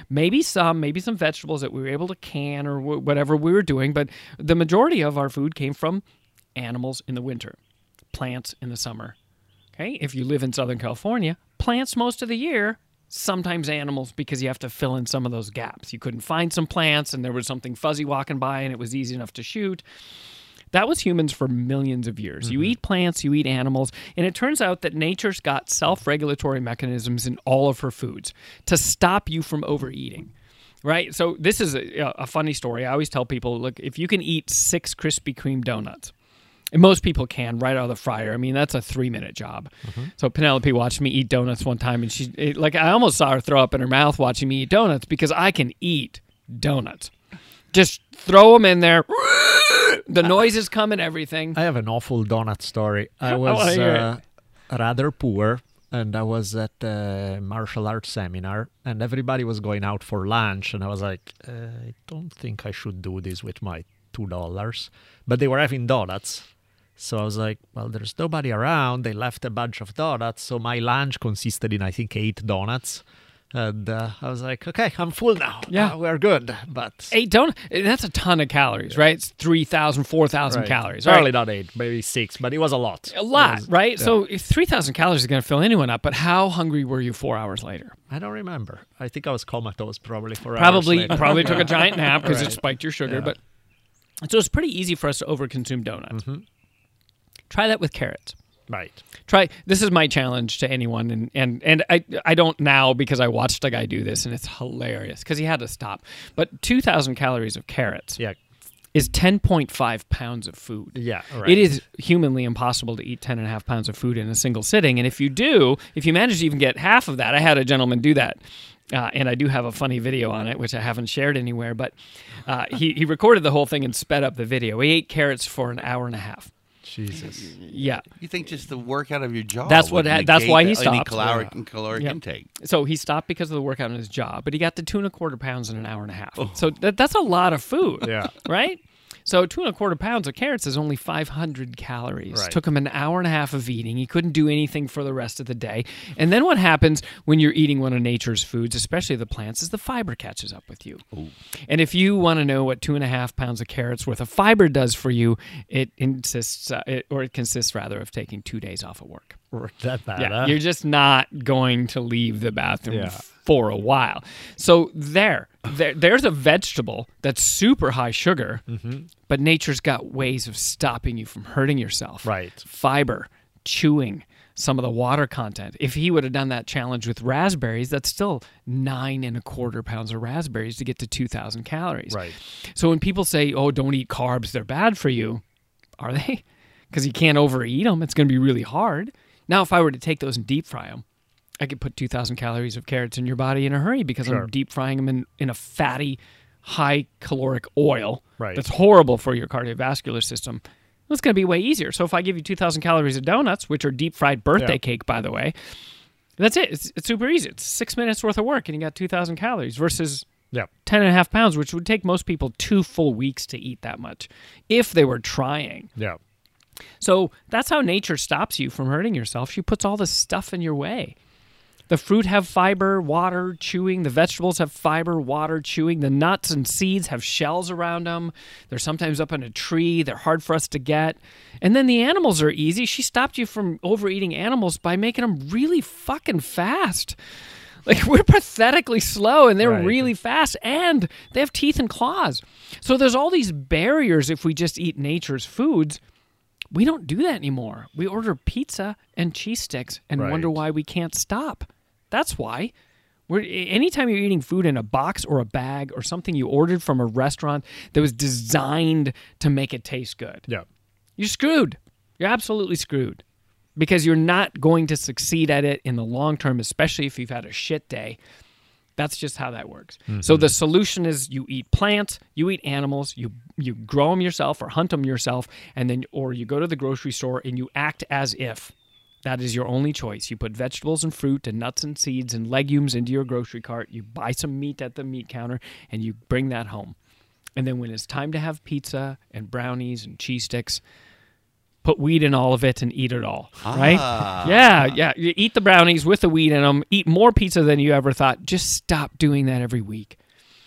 Maybe some, maybe some vegetables that we were able to can or wh- whatever we were doing, but the majority of our food came from animals in the winter, plants in the summer. Okay, if you live in Southern California, plants most of the year. Sometimes animals because you have to fill in some of those gaps. You couldn't find some plants, and there was something fuzzy walking by, and it was easy enough to shoot. That was humans for millions of years. You mm-hmm. eat plants, you eat animals, and it turns out that nature's got self regulatory mechanisms in all of her foods to stop you from overeating. Right? So, this is a, a funny story. I always tell people look, if you can eat six Krispy Kreme donuts, and most people can right out of the fryer. I mean, that's a three minute job. Mm-hmm. So Penelope watched me eat donuts one time, and she it, like I almost saw her throw up in her mouth watching me eat donuts because I can eat donuts. Just throw them in there. The noise is coming, everything. I have an awful donut story. I was uh, rather poor, and I was at a martial arts seminar, and everybody was going out for lunch, and I was like, uh, I don't think I should do this with my two dollars. But they were having donuts. So I was like, well, there's nobody around. They left a bunch of donuts. So my lunch consisted in, I think, eight donuts. And uh, I was like, okay, I'm full now. Yeah. Uh, we're good. But Eight donut. That's a ton of calories, right? It's 3,000, 4,000 Right. calories. Probably Right? not eight, maybe six, but it was a lot. A lot, was- right? yeah. So if 3,000 calories is going to fill anyone up, but how hungry were you four hours later? I don't remember. I think I was comatose probably for hours probably later. probably took a giant nap because it spiked your sugar. Yeah. But so it's pretty easy for us to overconsume donuts. Mm-hmm. Try that with carrots. Right. Try this is my challenge to anyone, and and and I I don't now because I watched a guy do this and it's hilarious because he had to stop. But two thousand calories of carrots Yeah. is ten point five pounds of food. Yeah. Right. It is humanly impossible to eat 10 and a half pounds of food in a single sitting. And if you do, if you manage to even get half of that, I had a gentleman do that. Uh, and I do have a funny video on it, which I haven't shared anywhere. But uh, he, he recorded the whole thing and sped up the video. He ate carrots for an hour and a half. Jesus. Yeah. You think just the workout of your job? That's what that's why he any stopped. caloric, caloric Yep. intake. So he stopped because of the workout in his job, but he got to two and a quarter pounds in an hour and a half. Oh. So that, that's a lot of food. Yeah. Right? So two and a quarter pounds of carrots is only 500 calories. Right. Took him an hour and a half of eating. He couldn't do anything for the rest of the day. And then what happens when you're eating one of nature's foods, especially the plants, is the fiber catches up with you. And if you want to know what two and a half pounds of carrots worth of fiber does for you, it insists, uh, it, or it consists rather of taking two days off of work. That bad. Yeah, huh? you're just not going to leave the bathroom Yeah. for a while. So there, there, there's a vegetable that's super high sugar, Mm-hmm. but nature's got ways of stopping you from hurting yourself. Right. Fiber, chewing, some of the water content. If he would have done that challenge with raspberries, that's still nine and a quarter pounds of raspberries to get to 2,000 calories. Right. So when people say, "Oh, don't eat carbs; they're bad for you," are they? Because you can't overeat them. It's going to be really hard. Now, if I were to take those and deep fry them, I could put 2,000 calories of carrots in your body in a hurry because Sure. I'm deep frying them in, in a fatty, high caloric oil Right. that's horrible for your cardiovascular system, it's going to be way easier. So if I give you 2,000 calories of donuts, which are deep fried birthday Yeah. cake, by the way, that's it. It's, it's super easy. It's six minutes worth of work and you got 2,000 calories versus Yeah. 10 and a half pounds, which would take most people two full weeks to eat that much if they were trying. Yeah. So that's how nature stops you from hurting yourself. She puts all this stuff in your way. The fruit have fiber, water, chewing. The vegetables have fiber, water, chewing. The nuts and seeds have shells around them. They're sometimes up in a tree. They're hard for us to get. And then the animals are easy. She stopped you from overeating animals by making them really fucking fast. Like we're pathetically slow and they're Right. really fast and they have teeth and claws. So there's all these barriers if we just eat nature's foods. We don't do that anymore. We order pizza and cheese sticks and Right. wonder why we can't stop. That's why. We're, anytime you're eating food in a box or a bag or something you ordered from a restaurant that was designed to make it taste good, Yeah. you're screwed. You're absolutely screwed because you're not going to succeed at it in the long term, especially if you've had a shit day. That's just how that works. So mm-hmm. the solution is you eat plants, you eat animals, you you grow them yourself or hunt them yourself, and then or you go to the grocery store and you act as if that is your only choice. You put vegetables and fruit and nuts and seeds and legumes into your grocery cart. You buy some meat at the meat counter and you bring that home. And then when it's time to have pizza and brownies and cheese sticks, put weed in all of it and eat it all. Right? Ah. Yeah, yeah. You eat the brownies with the weed in them. Eat more pizza than you ever thought. Just stop doing that every week.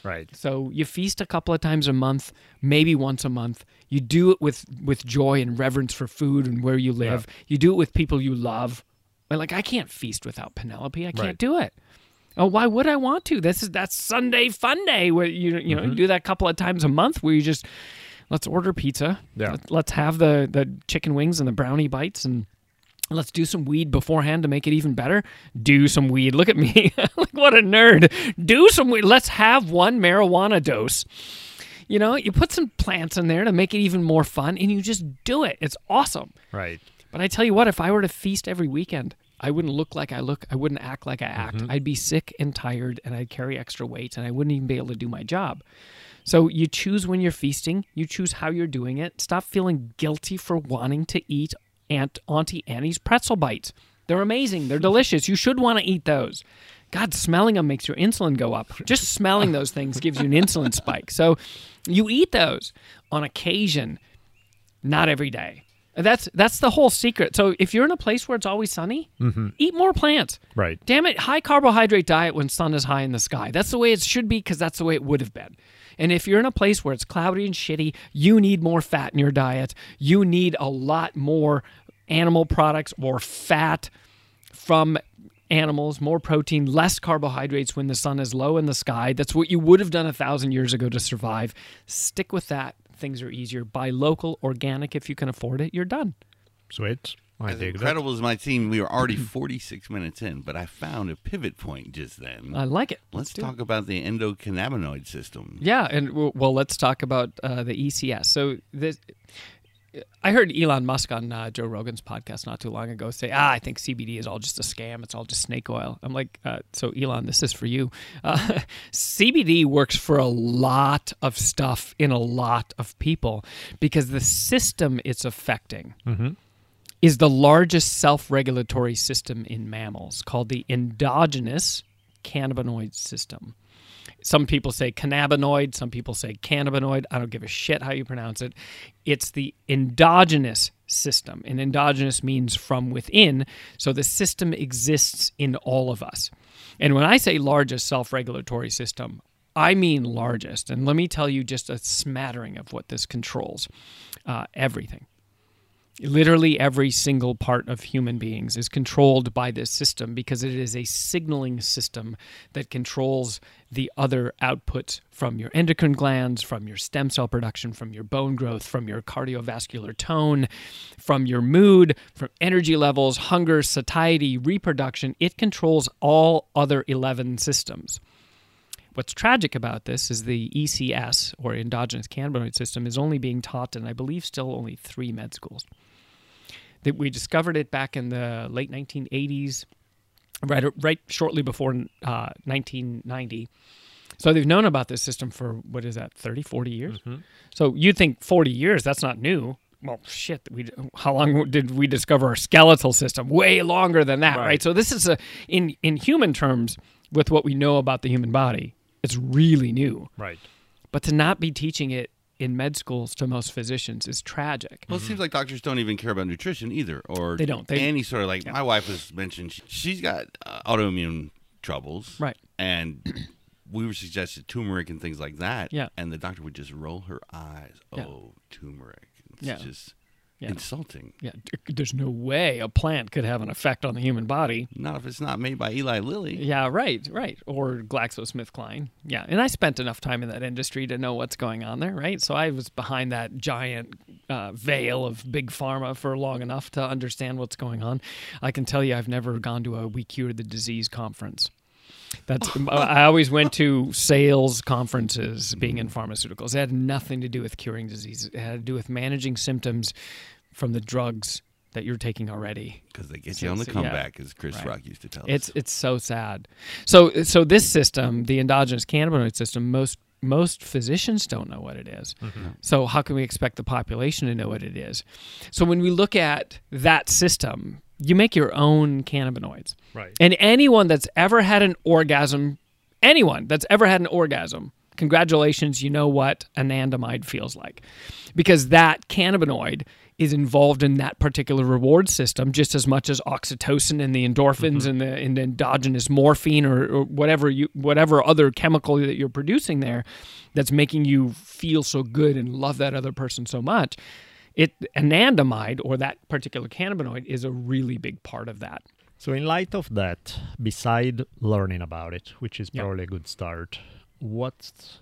Right. So you feast a couple of times a month, maybe once a month. You do it with with joy and reverence for food and where you live. You do it with people you love. Like I can't feast without Penelope. I can't Right. do it. Oh, why would I want to? This is that's Sunday fun day where you you know you do that a couple of times a month where you just let's order pizza. Yeah. Let- Let's have the the chicken wings and the brownie bites and let's do some weed beforehand to make it even better. Do some weed. Look at me. like what a nerd. Do some weed. Let's have one marijuana dose. You know, you put some plants in there to make it even more fun and you just do it. It's awesome. Right. But I tell you what, if I were to feast every weekend, I wouldn't look like I look. I wouldn't act like I act. Mm-hmm. I'd be sick and tired and I'd carry extra weight and I wouldn't even be able to do my job. So you choose when you're feasting, you choose how you're doing it. Stop feeling guilty for wanting to eat Aunt Auntie Annie's pretzel bites. They're amazing. They're delicious. You should want to eat those. God, smelling them makes your insulin go up. Just smelling those things gives you an insulin spike. So you eat those on occasion, not every day. That's that's the whole secret. So if you're in a place where it's always sunny, mm-hmm. eat more plants. Right. Damn it, high carbohydrate diet when sun is high in the sky. That's the way it should be because that's the way it would have been. And if you're in a place where it's cloudy and shitty, you need more fat in your diet. You need a lot more animal products or fat from animals, more protein, less carbohydrates when the sun is low in the sky. That's what you would have done a thousand years ago to survive. Stick with that. Things are easier. Buy local, organic if you can afford it. You're done. Sweet. I As incredible as might seem, we were already 46 minutes in, but I found a pivot point just then. I like it. Let's it. talk about the endocannabinoid system. Yeah, and well, let's talk about uh, the ECS. So this, I heard Elon Musk on uh, Joe Rogan's podcast not too long ago say, "Ah, I think CBD is all just a scam. It's all just snake oil." I'm like, uh, "So Elon, this is for you. Uh, CBD works for a lot of stuff in a lot of people because the system it's affecting." Is the largest self regulatory system in mammals called the endogenous cannabinoid system. Some people say cannabinoid, some people say cannabinoid. I don't give a shit how you pronounce it. It's the endogenous system. And endogenous means from within. So the system exists in all of us. And when I say largest self regulatory system, I mean largest. And let me tell you just a smattering of what this controls uh, everything literally every single part of human beings is controlled by this system because it is a signaling system that controls the other outputs from your endocrine glands, from your stem cell production, from your bone growth, from your cardiovascular tone, from your mood, from energy levels, hunger, satiety, reproduction. It controls all other 11 systems. What's tragic about this is the ECS, or endogenous cannabinoid system, is only being taught in, I believe, still only three med schools. That we discovered it back in the late 1980s, right, right shortly before uh, 1990. So they've known about this system for what is that, 30, 40 years? Mm-hmm. So you'd think 40 years, that's not new. Well, shit, we how long did we discover our skeletal system? Way longer than that, right? Right. So this is a in in human terms with what we know about the human body, it's really new. Right. But to not be teaching it in med schools to most physicians is tragic. Well, it seems like doctors don't even care about nutrition either, or They don't. They- any sort of like my wife has mentioned she, she's got uh, autoimmune troubles, Right. And we were suggested turmeric and things like that, Yeah. And the doctor would just roll her eyes. Yeah. Oh, turmeric! It's Yeah. just Yeah. insulting. Yeah, there's no way a plant could have an effect on the human body. Not if it's not made by Eli Lilly. Yeah, right, right. Or GlaxoSmithKline. Yeah, and I spent enough time in that industry to know what's going on there, right? So I was behind that giant uh, veil of big pharma for long enough to understand what's going on. I can tell you, I've never gone to a "We Cure the Disease" conference. That's I always went to sales conferences being in pharmaceuticals. It had nothing to do with curing disease. It had to do with managing symptoms from the drugs that you're taking already. because they get So- you on the so, yeah. comeback, as Chris Right. Rock used to tell It's us. it's so sad. So so this system, the endogenous cannabinoid system, most most physicians don't know what it is. Mm-hmm. So how can we expect the population to know what it is? So when we look at that system, you make your own cannabinoids. Right. And anyone that's ever had an orgasm, anyone that's ever had an orgasm, congratulations, you know what anandamide feels like. Because that cannabinoid is involved in that particular reward system just as much as oxytocin and the endorphins mm-hmm. and the, and the endogenous morphine or, or whatever you whatever other chemical that you're producing there that's making you feel so good and love that other person so much. It anandamide or that particular cannabinoid is a really big part of that. So, in light of that, beside learning about it, which is Yeah. probably a good start, what's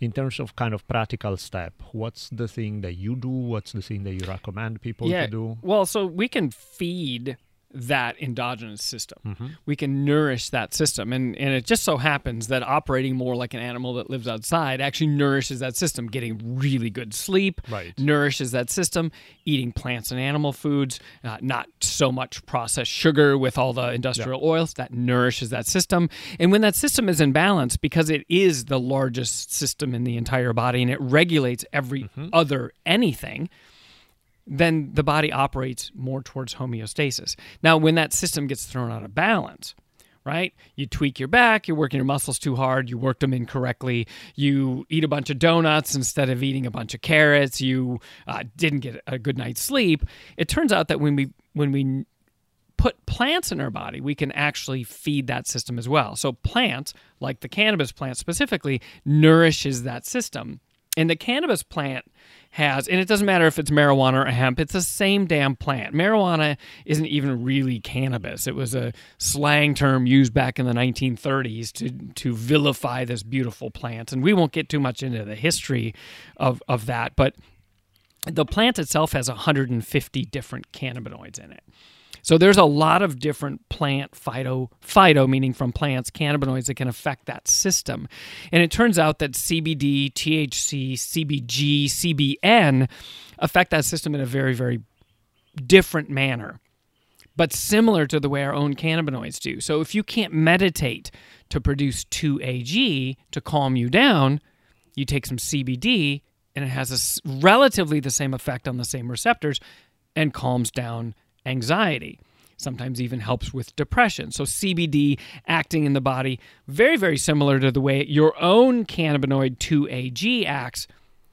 in terms of kind of practical step, what's the thing that you do? What's the thing that you recommend people to do? Well, so we can feed that endogenous system. Mm-hmm. We can nourish that system. And, and it just so happens that operating more like an animal that lives outside actually nourishes that system. Getting really good sleep Right. nourishes that system. Eating plants and animal foods, uh, not so much processed sugar with all the industrial oils, that nourishes that system. And when that system is in balance, because it is the largest system in the entire body and it regulates every other anything, then the body operates more towards homeostasis. Now, when that system gets thrown out of balance, right? You tweak your back, you're working your muscles too hard, you worked them incorrectly, you eat a bunch of donuts instead of eating a bunch of carrots, you uh, didn't get a good night's sleep. It turns out that when we when we put plants in our body, we can actually feed that system as well. So plants, like the cannabis plant specifically, nourishes that system. And the cannabis plant has, and it doesn't matter if it's marijuana or hemp, it's the same damn plant. Marijuana isn't even really cannabis. It was a slang term used back in the 1930s to, to vilify this beautiful plant. And we won't get too much into the history of, of that, but the plant itself has 150 different cannabinoids in it. So there's a lot of different plant phyto phyto meaning from plants cannabinoids that can affect that system. And it turns out that CBD, THC, CBG, CBN affect that system in a very very different manner. But similar to the way our own cannabinoids do. So if you can't meditate to produce 2AG to calm you down, you take some CBD and it has a relatively the same effect on the same receptors and calms down anxiety. Sometimes even helps with depression. So CBD acting in the body very very similar to the way your own cannabinoid 2AG acts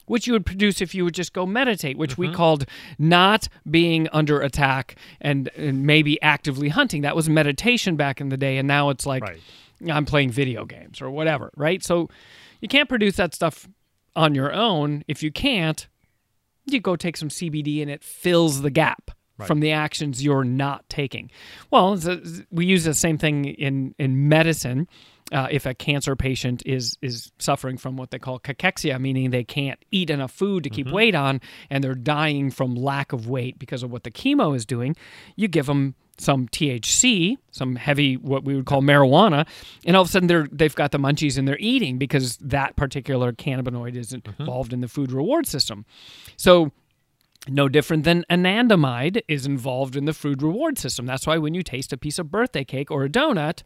which you would produce if you would just go meditate, which we mm-hmm. called not being under attack and, and maybe actively hunting. That was meditation back in the day, and now it's like Right. I'm playing video games or whatever, right? So you can't produce that stuff on your own. If you can't, you go take some CBD and it fills the gap from the actions you're not taking. Well, a- we use the same thing in in medicine. Uh, if a cancer patient is is suffering from what they call cachexia, meaning they can't eat enough food to keep weight on, and they're dying from lack of weight because of what the chemo is doing, you give them some THC, some heavy what we would call marijuana, and all of a sudden they're they've got the munchies and they're eating because that particular cannabinoid is involved in the food reward system. So no different than anandamide is involved in the food reward system. That's why when you taste a piece of birthday cake or a donut,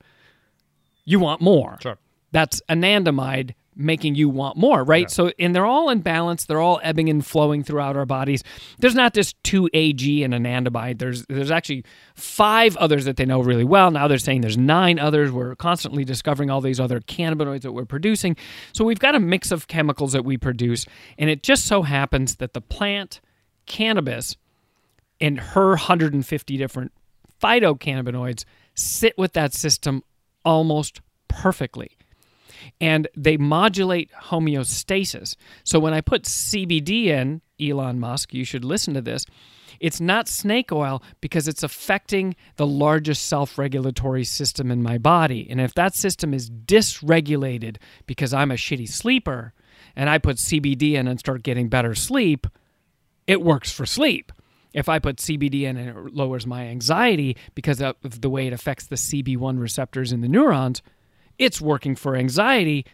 you want more. Sure. that's anandamide making you want more, right? So, and they're all in balance. They're all ebbing and flowing throughout our bodies. There's not just two AG and anandamide. There's there's actually five others that they know really well. Now they're saying there's nine others. We're constantly discovering all these other cannabinoids that we're producing. So we've got a mix of chemicals that we produce, and it just so happens that the plant cannabis and her 150 different phytocannabinoids sit with that system almost perfectly and they modulate homeostasis. So when I put CBD in, Elon Musk, you should listen to this. It's not snake oil because it's affecting the largest self regulatory system in my body. And if that system is dysregulated because I'm a shitty sleeper and I put CBD in and start getting better sleep, it works for sleep. If I put CBD in and it lowers my anxiety because of the way it affects the CB1 receptors in the neurons, it's working for anxiety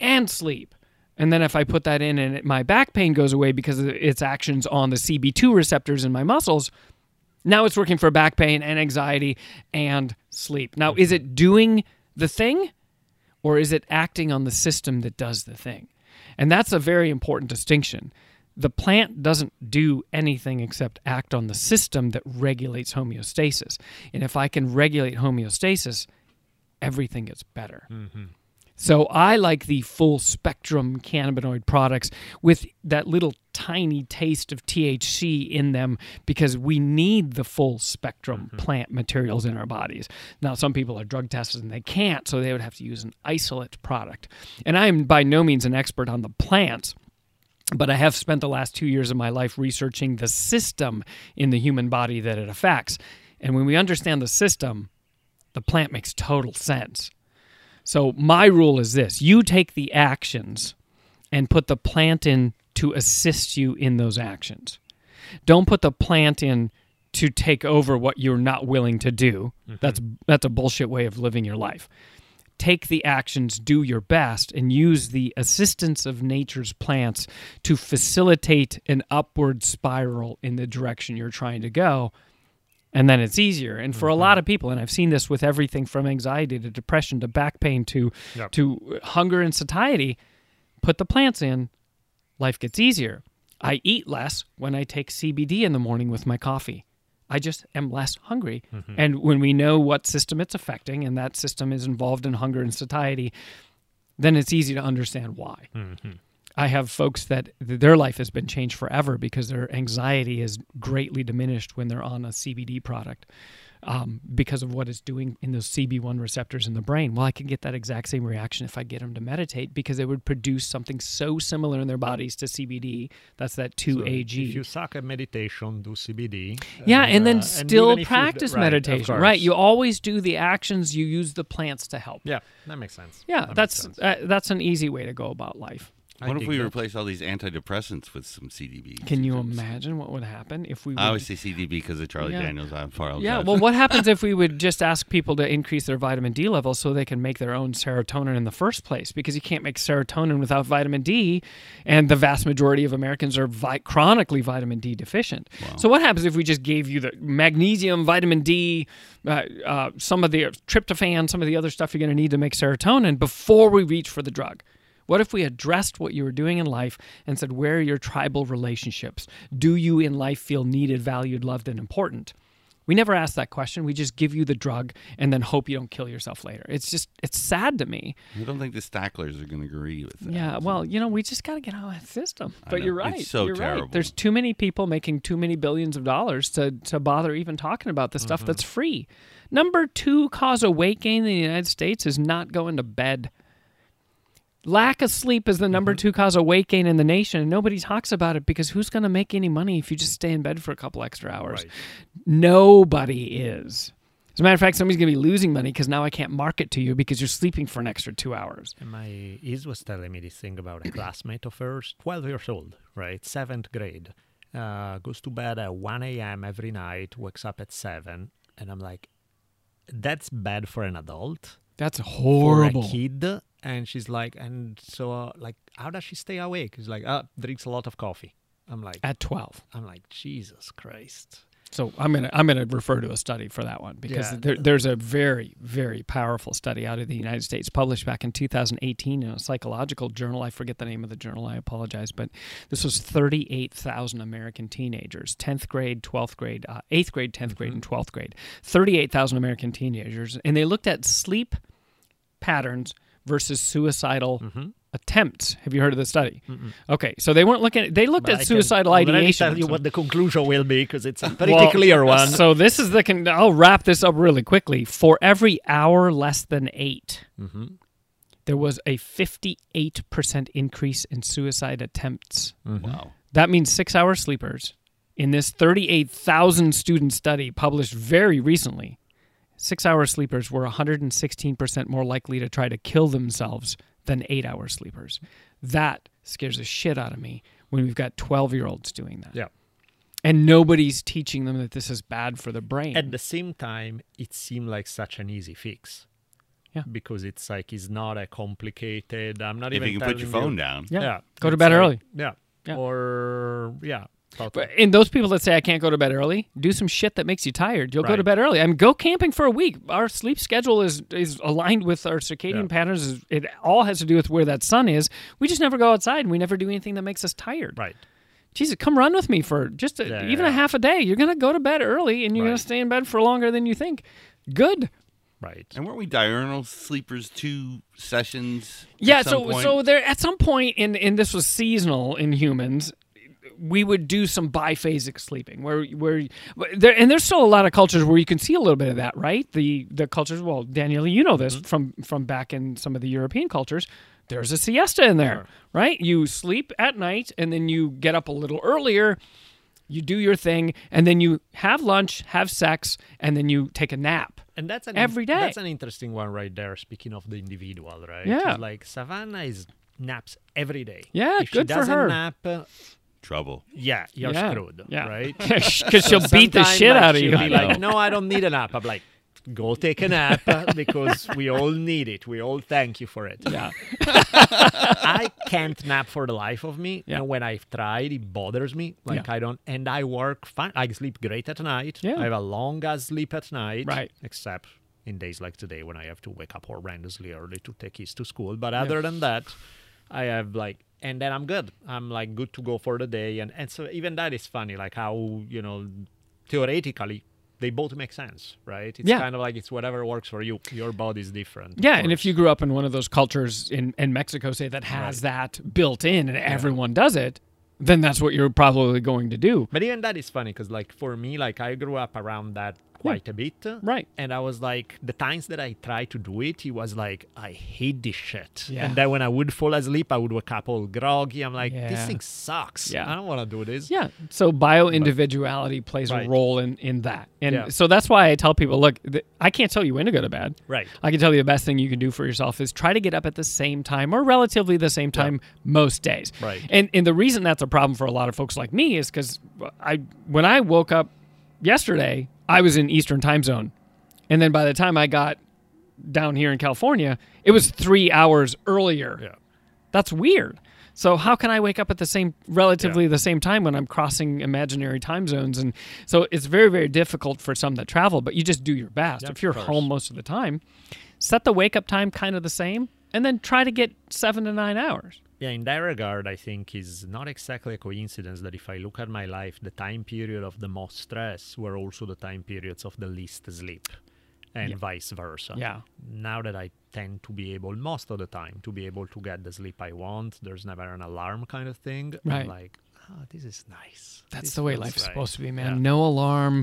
and sleep. And then if I put that in and it, my back pain goes away because of its actions on the CB2 receptors in my muscles, now it's working for back pain and anxiety and sleep. Now, is it doing the thing or is it acting on the system that does the thing? And that's a very important distinction. The plant doesn't do anything except act on the system that regulates homeostasis. And if I can regulate homeostasis, everything gets better. Mm-hmm. So I like the full spectrum cannabinoid products with that little tiny taste of THC in them because we need the full spectrum mm-hmm. plant materials in our bodies. Now, some people are drug tested and they can't, so they would have to use an isolate product. And I am by no means an expert on the plants. But I have spent the last two years of my life researching the system in the human body that it affects. And when we understand the system, the plant makes total sense. So my rule is this you take the actions and put the plant in to assist you in those actions. Don't put the plant in to take over what you're not willing to do. Mm-hmm. That's that's a bullshit way of living your life. Take the actions, do your best, and use the assistance of nature's plants to facilitate an upward spiral in the direction you're trying to go and then it's easier. And for a mm-hmm. lot of people, and I've seen this with everything from anxiety to depression to back pain to Yep. to hunger and satiety, put the plants in, life gets easier. I eat less when I take CBD in the morning with my coffee. I just am less hungry. Mm-hmm. And when we know what system it's affecting, and that system is involved in hunger and satiety, then it's easy to understand why. Mm-hmm. I have folks that th- their life has been changed forever because their anxiety is greatly diminished when they're on a CBD product um, because of what it's doing in those CB1 receptors in the brain. Well, I can get that exact same reaction if I get them to meditate because it would produce something so similar in their bodies to CBD. That's that 2AG. If you suck at meditation, do CBD. Yeah, and then uh, still you- practice right, meditation. Right. course. You always do the actions, you use the plants to help. Yeah, that makes sense. Yeah, That that's sense. uh, that's an easy way to go about life. I What if we that. replace all these antidepressants with some CDB? Can you symptoms? imagine what would happen if we I would always say CDB because of Charlie Yeah. Daniels. I'm far Yeah, well, what happens if we would just ask people to increase their vitamin D levels so they can make their own serotonin in the first place? Because you can't make serotonin without vitamin D, and the vast majority of Americans are vi- chronically vitamin D deficient. So, what happens if we just gave you the magnesium, vitamin D, uh, uh, some of the tryptophan, some of the other stuff you're going to need to make serotonin before we reach for the drug? What if we addressed what you were doing in life and said, where are your tribal relationships? Do you in life feel needed, valued, loved, and important? We never ask that question. We just give you the drug and then hope you don't kill yourself later. It's just, it's sad to me. I don't think the Stacklers are going to agree with that. Yeah, well, you know, we just got to get out of that system. But you're right. It's so you're terrible. right. There's too many people making too many billions of dollars to, to bother even talking about the stuff Mm-hmm. that's free. Number two cause of weight gain in the United States is not going to bed. Lack of sleep is the Mm-hmm. number two cause of weight gain in the nation, and nobody talks about it because who's going to make any money if you just stay in bed for a couple extra hours? Nobody is. As a matter of fact, somebody's going to be losing money because now I can't market to you because you're sleeping for an extra two hours. And my Iz was telling me this thing about a classmate of hers, 12 years old, right? Seventh grade. Uh, goes to bed at 1 a.m. every night, wakes up at 7. And I'm like, that's bad for an adult. That's horrible. For a kid. And she's like, and so, uh, like, how does she stay awake? She's like, uh, drinks a lot of coffee. I'm like, At 12. I'm like, Jesus Christ. So I'm gonna I'm gonna refer to a study for that one because Yeah. there, there's a very very powerful study out of the United States published back in 2018 in a psychological journal. I forget the name of the journal. I apologize, but this was 38,000 American teenagers, 10th grade, 12th grade, uh, 8th grade, 10th grade, and 12th grade. 38,000 American teenagers, and they looked at sleep patterns versus suicidal Mm-hmm. Attempts. Have you heard of the study? Okay, so they weren't looking at they looked But I at can ideation. already ideation. tell you So- what the conclusion will be because it's a pretty well, clear one. So this is the. Con- I'll wrap this up really quickly. For every hour less than 8 Mm-hmm. there was a fifty-eight percent increase in suicide attempts. Mm-hmm. Wow. That means six-hour sleepers in this thirty-eight thousand student study published very recently. Six-hour sleepers were one hundred and sixteen percent more likely to try to kill themselves than eight-hour sleepers. That scares the shit out of me when we've got twelve-year-olds doing that. Yeah. and nobody's teaching them that this is bad for the brain. At the same time, it seemed like such an easy fix. Yeah. Because it's like it's not a complicated. I'm not If even you can put your phone you- down. yeah. Go to bed like- early. Yeah. Yeah. Or yeah. Totally. But and those people that say I can't go to bed early, do some shit that makes you tired. You'll go to bed early. I mean, go camping for a week. Our sleep schedule is is aligned with our circadian Yeah. patterns. It all has to do with where that sun is. We just never go outside, and we never do anything that makes us tired. Right. Jesus, come run with me for just a, Yeah, even a half a day. You're gonna go to bed early, and you're gonna stay in bed for longer than you think. Good. Right. And weren't we diurnal sleepers two sessions? at Yeah, some so point? so there at some point in and this was seasonal in humans, we would do some biphasic sleeping where where there and there's still a lot of cultures where you can see a little bit of that, right? The the cultures, well, Daniele, you know this mm-hmm. from from back in some of the European cultures. There's a siesta in there, right? You sleep at night and then you get up a little earlier. You do your thing, and then you have lunch, have sex, and then you take a nap. And that's an Every day. That's an interesting one right there. Speaking of the individual, right? Yeah. Like Savannah is naps every day. Yeah, if good she for doesn't her. nap, trouble. yeah, you're Yeah, screwed. yeah. Right. Because she'll beat the shit like, out of she'll you. Be like, no, I don't need a nap. I'm like, go take a nap uh, because we all need it. We all thank you for it. Yeah. I can't nap for the life of me. Yeah. And when I've tried, it bothers me. Like Yeah. I don't, and I work fine. I sleep great at night. Yeah. I have a long ass sleep at night. Right. Except in days like today when I have to wake up horrendously early to take kids to school. But other than that, I have like, and then I'm good. I'm like good to go for the day. And and so even that is funny, like how you know, theoretically. They both make sense, right? It's Yeah. kind of like it's whatever works for you. Your body's different. Yeah, and if you grew up in one of those cultures in, in Mexico, say that has that built in and everyone does it, then that's what you're probably going to do. But even that is funny because, like, for me, like, I grew up around that quite a bit. Right. And I was like, the times that I tried to do it, it was like, I hate this shit. Yeah. And then when I would fall asleep, I would wake up all groggy. I'm like, Yeah. this thing sucks. Yeah. I don't want to do this. Yeah. So bio individuality plays a role in, in that. And Yeah. so that's why I tell people look, th- I can't tell you when to go to bed. Right. I can tell you the best thing you can do for yourself is try to get up at the same time or relatively the same time most days. Right. And and the reason that's a problem for a lot of folks like me is because I when I woke up yesterday, I was in Eastern time zone. And then by the time I got down here in California, it was three hours earlier. Yeah. That's weird. So how can I wake up at the same relatively the same time when I'm crossing imaginary time zones? And so it's very very difficult for some that travel, but you just do your best. Yeah, if you're home most of the time, set the wake up time kind of the same and then try to get 7 to 9 hours. Yeah, in that regard, I think is not exactly a coincidence that if I look at my life, the time period of the most stress were also the time periods of the least sleep, and Yeah. vice versa. Yeah. Now that I tend to be able, most of the time, to be able to get the sleep I want, there's never an alarm kind of thing. Right. I'm like, oh, this is nice. That's This the way life's right." supposed to be, man. Yeah. No alarm.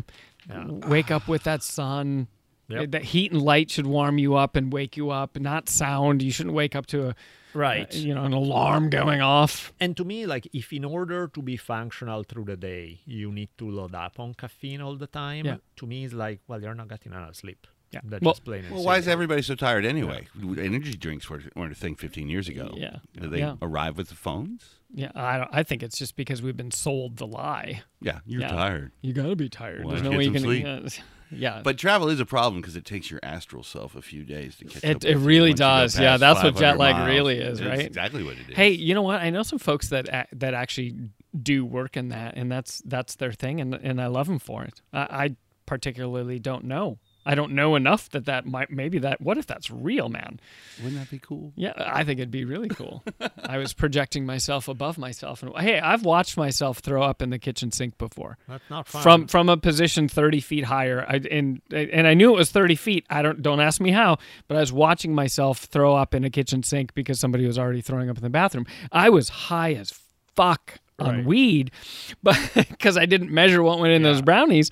Yeah. Wake up with that sun. Yep. That heat and light should warm you up and wake you up, not sound. You shouldn't wake up to a Right. Uh, you know an alarm going off. And to me, like, if in order to be functional through the day, you need to load up on caffeine all the time, Yeah. to me, it's like, well, you're not getting enough sleep. Yeah. That's Well- just plain Well, why is everybody so tired anyway? Energy drinks were, weren't a thing 15 years ago. Yeah. Did they Yeah. arrive with the phones? Yeah, I don't, I think it's just because we've been sold the lie. Yeah, you're Yeah. tired. You got to be tired. Well, There's no way you some can. yeah, But travel is a problem because it takes your astral self a few days to catch up. It- with it really once you go does. Yeah, that's what jet lag miles. really is, It's right? exactly what it is. Hey, you know what? I know some folks that that actually do work in that, and that's that's their thing, and and I love them for it. I, I particularly don't know. I don't know enough that that might maybe that. What if that's real, man? Wouldn't that be cool? Yeah, I think it'd be really cool. I was projecting myself above myself, and hey, I've watched myself throw up in the kitchen sink before That's not fun. from from a position 30 feet higher I, and and I knew it was 30 feet I don't don't ask me how but I was watching myself throw up in a kitchen sink because somebody was already throwing up in the bathroom I was high as fuck on Right. weed but because I didn't measure what went in those brownies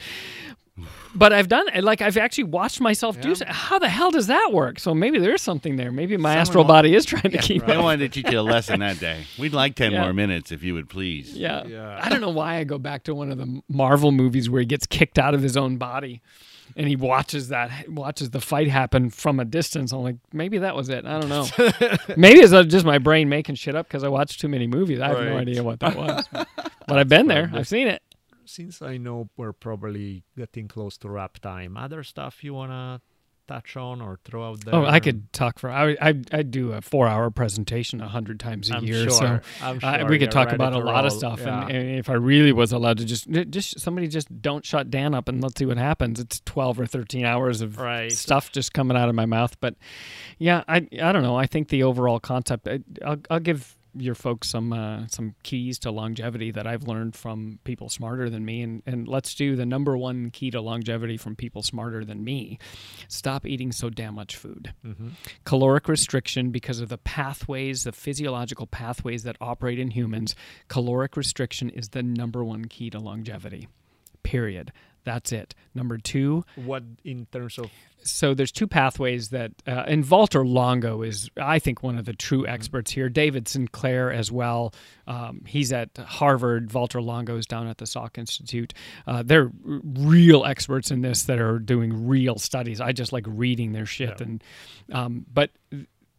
but I've done it. Like I've actually watched myself do. so- How the hell does that work? So maybe there's something there. Maybe my Someone astral wa- body is trying to keep I up. wanted to teach you a lesson that day. We'd like 10 Yeah. more minutes if you would please. Yeah. Yeah. I don't know why I go back to one of the Marvel movies where he gets kicked out of his own body and he watches that watches the fight happen from a distance. I'm like, maybe that was it. I don't know. maybe it's just my brain making shit up because I watched too many movies. I have no idea what that was. but I've been there. I've seen it. Since I know we're probably getting close to wrap time, other stuff you wanna touch on or throw out there? Oh, I could talk for. I I I do a four hour presentation a hundred times a I'm year. sure. So I'm Uh, we could talk about a lot of stuff, Yeah. and, and if I really was allowed to just, just somebody just don't shut Dan up and let's see what happens. It's twelve or thirteen hours of Right. stuff just coming out of my mouth. But yeah, I I don't know. I think the overall concept. I, I'll I'll give your folks some uh, some keys to longevity that I've learned from people smarter than me, and and let's do the number one key to longevity from people smarter than me. Stop eating so damn much food caloric restriction because of the pathways, the physiological pathways that operate in humans. Caloric restriction is the number one key to longevity. Period. That's it. Number two, What in terms of so there's two pathways that, uh, and Walter Longo is, I think, one of the true experts here. David Sinclair as well. Um, he's at Harvard. Walter Longo is down at the Salk Institute. Uh, they're r- real experts in this that are doing real studies. I just like reading their shit. And um, but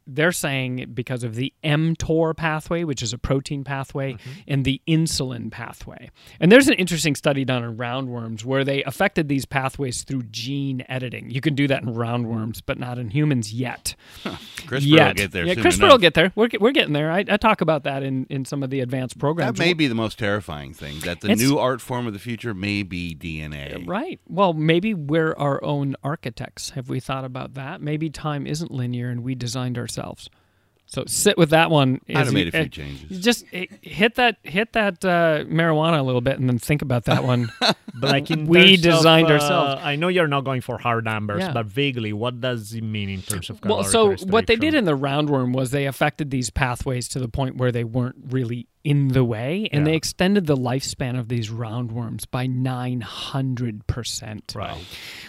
they're saying because of the mTOR pathway, which is a protein pathway, mm-hmm. and the insulin pathway. And there's an interesting study done on roundworms where they affected these pathways through gene editing. You can do that in roundworms, but not in humans yet. CRISPR yet. will get there Yeah, soon CRISPR enough. will get there. We're, we're getting there. I, I talk about that in, in some of the advanced programs. That may be the most terrifying thing. That the It's- new art form of the future may be DNA. Uh, right. Well, maybe we're our own architects. Have we thought about that? Maybe time isn't linear and we designed ourselves. So sit with that one. I'd have made a few uh, changes. Just uh, hit that hit that uh, marijuana a little bit and then think about that one. but like in We terms of, designed uh, ourselves. I know you're not going for hard numbers, Yeah. but vaguely, what does it mean in terms of well, so what they did in the roundworm was they affected these pathways to the point where they weren't really in the way, and Yeah. they extended the lifespan of these roundworms by nine hundred percent. Right.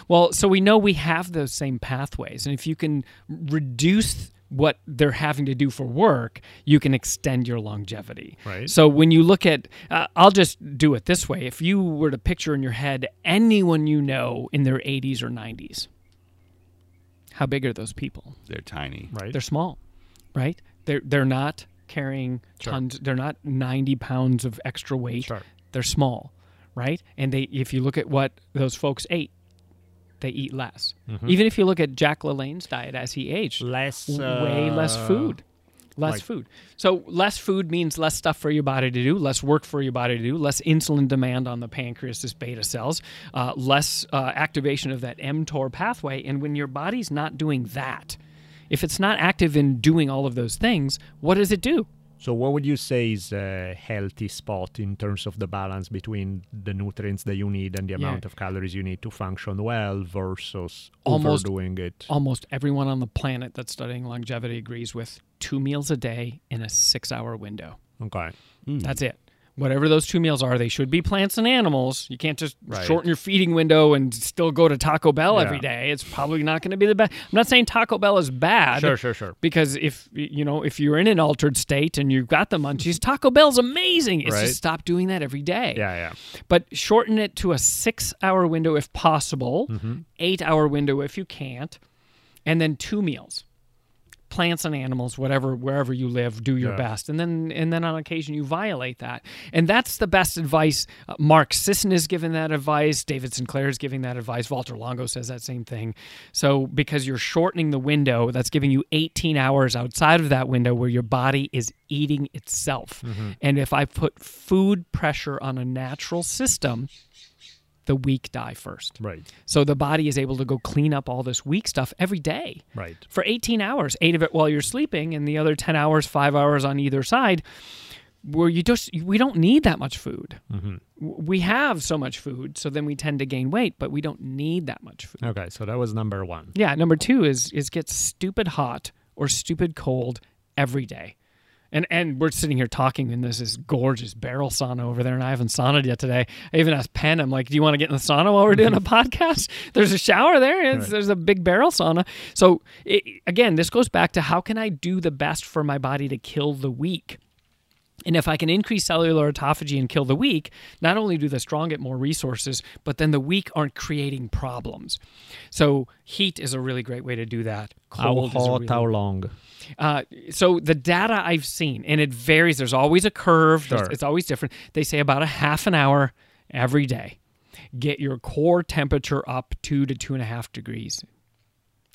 Well, so we know we have those same pathways, and if you can reduce what they're having to do for work, you can extend your longevity. Right. So when you look at, uh, I'll just do it this way: if you were to picture in your head anyone you know in their 80s or 90s, how big are those people? They're tiny. right. They're small, right? They're they're not carrying Sure. tons. They're not 90 pounds of extra weight Sure. they're small, right? And they, if you look at what those folks ate, they eat less. Mm-hmm. Even if you look at Jack LaLanne's diet as he aged, less way less uh, food. Less like- food. So less food means less stuff for your body to do, less work for your body to do, less insulin demand on the pancreas's beta cells, uh, less uh, activation of that mTOR pathway. And when your body's not doing that, if it's not active in doing all of those things, what does it do? So, what would you say is a healthy spot in terms of the balance between the nutrients that you need and the Yeah. amount of calories you need to function well versus Almost- overdoing it? almost everyone on the planet that's studying longevity agrees with two meals a day in a six hour window. Okay. Hmm. That's it. Whatever those two meals are, they should be plants and animals. You can't just Right. shorten your feeding window and still go to Taco Bell Yeah. every day. It's probably not going to be the best. I'm not saying Taco Bell is bad. Sure, sure, sure. Because if you know if you're in an altered state and you've got the munchies, Taco Bell's amazing. It's Right. just stop doing that every day Yeah, yeah. but shorten it to a six hour window if possible, Mm-hmm. eight hour window if you can't, and then two meals. Plants and animals, whatever, wherever you live, do your Yeah. best, and then and then on occasion you violate that, and that's the best advice. Uh, Mark Sisson is giving that advice. David Sinclair is giving that advice. Walter Longo says that same thing. So because you're shortening the window, that's giving you 18 hours outside of that window where your body is eating itself. And if I put food pressure on a natural system, the weak die first. Right. So the body is able to go clean up all this weak stuff every day Right. for 18 hours, eight of it while you're sleeping, and the other 10 hours, five hours on either side, where you just we don't need that much food. Mm-hmm. W- We have so much food, so then we tend to gain weight, but we don't need that much food. Okay, so that was number one. Yeah, number two is is get stupid hot or stupid cold every day. And and we're sitting here talking in this this gorgeous barrel sauna over there, and I haven't sauned yet today. I even asked Penn, I'm like, "Do you want to get in the sauna while we're doing a podcast?" There's a shower there. It's, There's a big barrel sauna. So it, again, this goes back to how can I do the best for my body to kill the weak. And if I can increase cellular autophagy and kill the weak, not only do the strong get more resources, but then the weak aren't creating problems. So heat is a really great way to do that. How Cold a hot, really- how long? uh, so the data I've seen, and it varies. There's always a curve. Sure. It's always different. They say about a half an hour every day. Get your core temperature up two to two and a half degrees.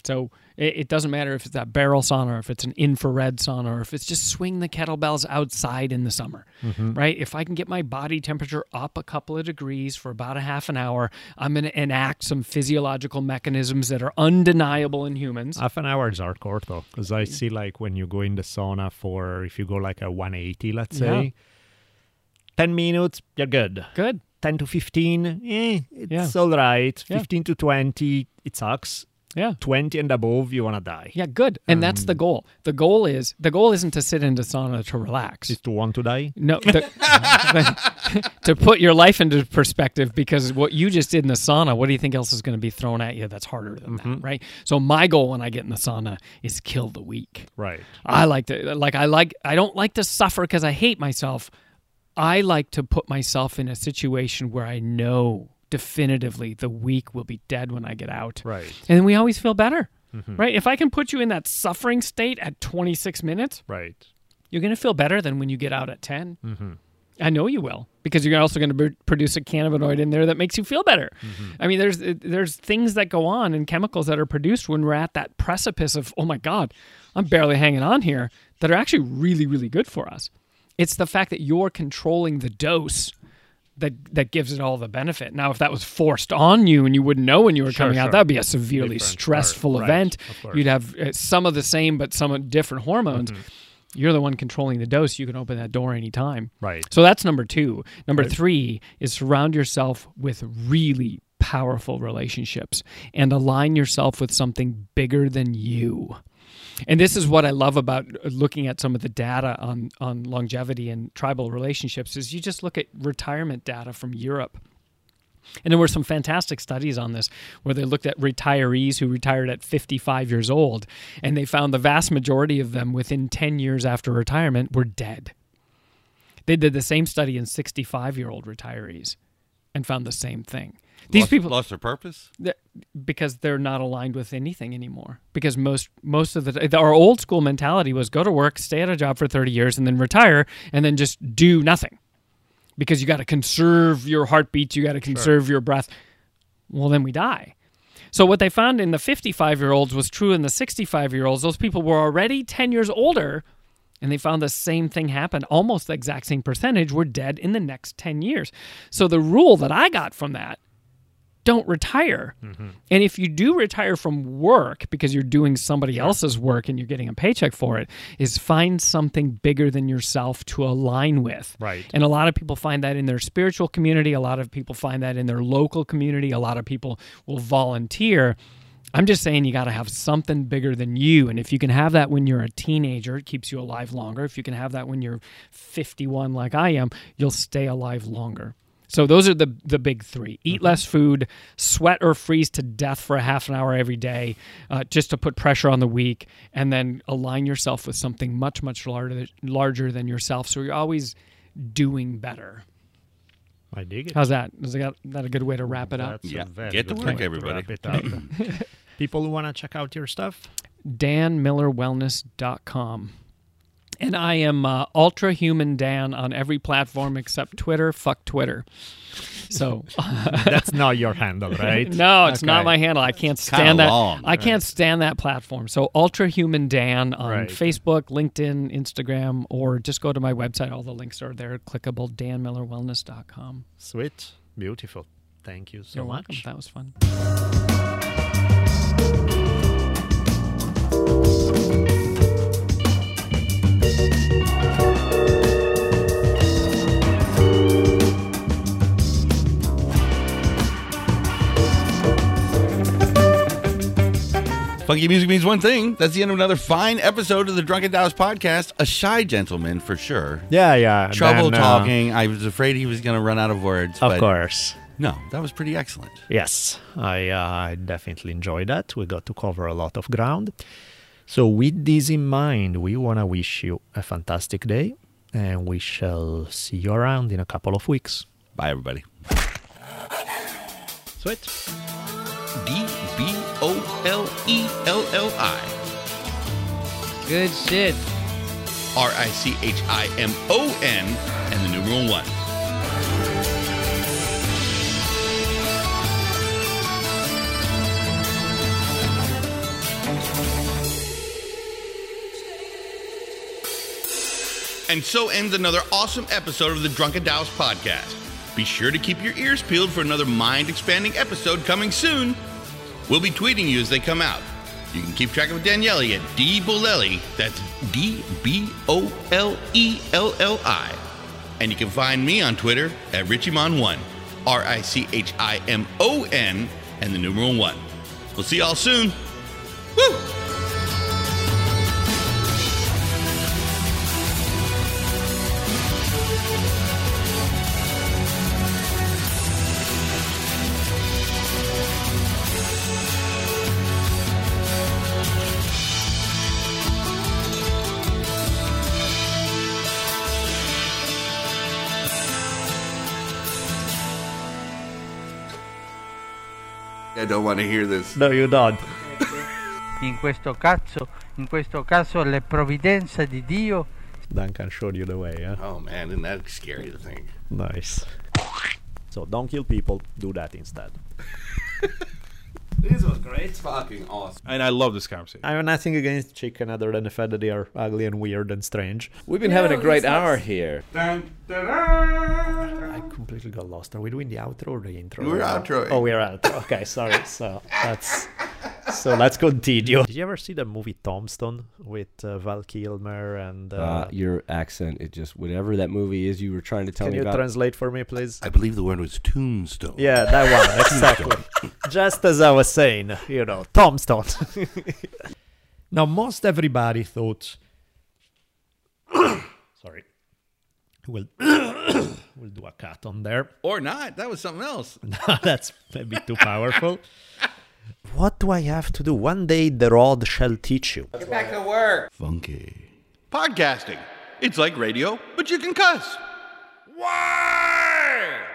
So it, it doesn't matter if it's that barrel sauna or if it's an infrared sauna or if it's just swing the kettlebells outside in the summer, right? If I can get my body temperature up a couple of degrees for about a half an hour, I'm going to enact some physiological mechanisms that are undeniable in humans. Half an hour is hardcore though, because I see like when you go in the sauna for if you go like a 180, let's say, Yeah. 10 minutes, you're good. Good. 10 to 15, eh, it's Yeah. all right. Yeah. 15 to 20, it sucks. Yeah. 20 and above, you want to die. Yeah, good. And that's Um, the goal. The goal is the goal isn't to sit into sauna to relax. Is to want to die? No, the, to put your life into perspective, because what you just did in the sauna, what do you think else is going to be thrown at you that's harder than that, right? So my goal when I get in the sauna is kill the weak. Right. I like to like I like I don't like to suffer because I hate myself. I like to put myself in a situation where I know definitively the weak will be dead when I get out. Right. And we always feel better. Mm-hmm. Right? If I can put you in that suffering state at 26 minutes, Right. you're going to feel better than when you get out at 10. Mm-hmm. I know you will because you're also going to produce a cannabinoid in there that makes you feel better. Mm-hmm. I mean, there's there's things that go on and chemicals that are produced when we're at that precipice of oh my god, I'm barely hanging on here that are actually really really good for us. It's the fact that you're controlling the dose that that gives it all the benefit. Now, if that was forced on you and you wouldn't know when you were Sure, coming out, that'd be a severely Different, stressful right, event. course. You'd have uh, some of the same but some different hormones. Mm-hmm. You're the one controlling the dose. You can open that door anytime. Right. So that's number two. Number Right. three is surround yourself with really powerful relationships and align yourself with something bigger than you. And this is what I love about uh, looking at some of the data on, on longevity and tribal relationships is you just look at retirement data from Europe. And there were some fantastic studies on this where they looked at retirees who retired at 55 years old, and they found the vast majority of them within 10 years after retirement were dead. They did the same study in 65 year old retirees and found the same thing. These lost, people, lost their purpose. because they're not aligned with anything anymore. Because most most of the our old school mentality was go to work, stay at a job for 30 years, and then retire, and then just do nothing. Because you got to conserve your heartbeat, you got to conserve your breath. Well, then we die. So what they found in the 55 year olds was true in the 65 year olds. Those people were already 10 years older, and they found the same thing happened. Almost the exact same percentage were dead in the next 10 years. So the rule that I got from that don't retire. Mm-hmm. And if you do retire from work because you're doing somebody else's work and you're getting a paycheck for it, is find something bigger than yourself to align with. Right. And a lot of people find that in their spiritual community. A lot of people find that in their local community. A lot of people will volunteer. I'm just saying you got to have something bigger than you. And if you can have that when you're a teenager, it keeps you alive longer. If you can have that when you're 51, like I am, you'll stay alive longer. So those are the the big three: eat less food, sweat or freeze to death for a half an hour every day, uh, just to put pressure on the weak, and then align yourself with something much much larger larger than yourself. So you're always doing better. I dig it. How's that? Is that that a good way to wrap it up? That's a Yeah. very Get to good work, way everybody. wrap it up. People who want to check out your stuff, danmillerwellness.com. And I am uh, Ultra Human Dan on every platform except Twitter. Fuck Twitter. So That's not your handle, right? no, it's not my handle. I can't kinda stand that. long, I can't stand that platform. So Ultra Human Dan on Right. Facebook, LinkedIn, Instagram, or just go to my website. All the links are there. Clickable. DanMillerWellness.com. Sweet. Beautiful. Thank you so You're much. welcome. That was fun. Funky music means one thing. That's the end of another fine episode of the Drunken Taoist podcast. A shy gentleman for sure. Yeah, yeah. Trouble then, uh, talking. I was afraid he was going to run out of words. of course. No, that was pretty excellent. Yes, I, uh, I definitely enjoyed that. We got to cover a lot of ground. So, with this in mind, we want to wish you a fantastic day, and we shall see you around in a couple of weeks. Bye, everybody. Sweet. D B O L E L L I. Good shit. R I C H I M O N and the numeral one. And so ends another awesome episode of the Drunken Taoist podcast. Be sure to keep your ears peeled for another mind expanding episode coming soon. We'll be tweeting you as they come out. You can keep track of Daniele at D Bolelli. That's D B O L E L L I. And you can find me on Twitter at Richimon1. R I C H I M O N and the numeral one. We'll see y'all soon. Woo! I don't want to hear this. No, you don't. In questo caso, in questo caso le provvidenza di Dio Duncan showed you the way, yeah? Oh man, isn't that scary to think? Nice. So, don't kill people, do that instead. This was great. It's fucking awesome. And I love this conversation. I have nothing against chicken other than the fact that they are ugly and weird and strange. We've been having a great hour here. I completely got lost. Are we doing the outro or the intro? We're right now? Oh, we're outro. Okay, sorry. So that's so let's continue. Did you ever see the movie Tombstone with uh, Val Kilmer and? Uh, Uh, your accent, it just whatever that movie is you were trying to tell me. can you about. translate for me, please? I believe the word was tombstone. Yeah, that one exactly. Just as I was saying, you know, Tombstone. now, most everybody thought. will will do a cut on there or not. That was something else. no, that's maybe too powerful. what do I have to do? One day the rod shall teach you. Get back to work. Funky. Podcasting. It's like radio, but you can cuss. Why?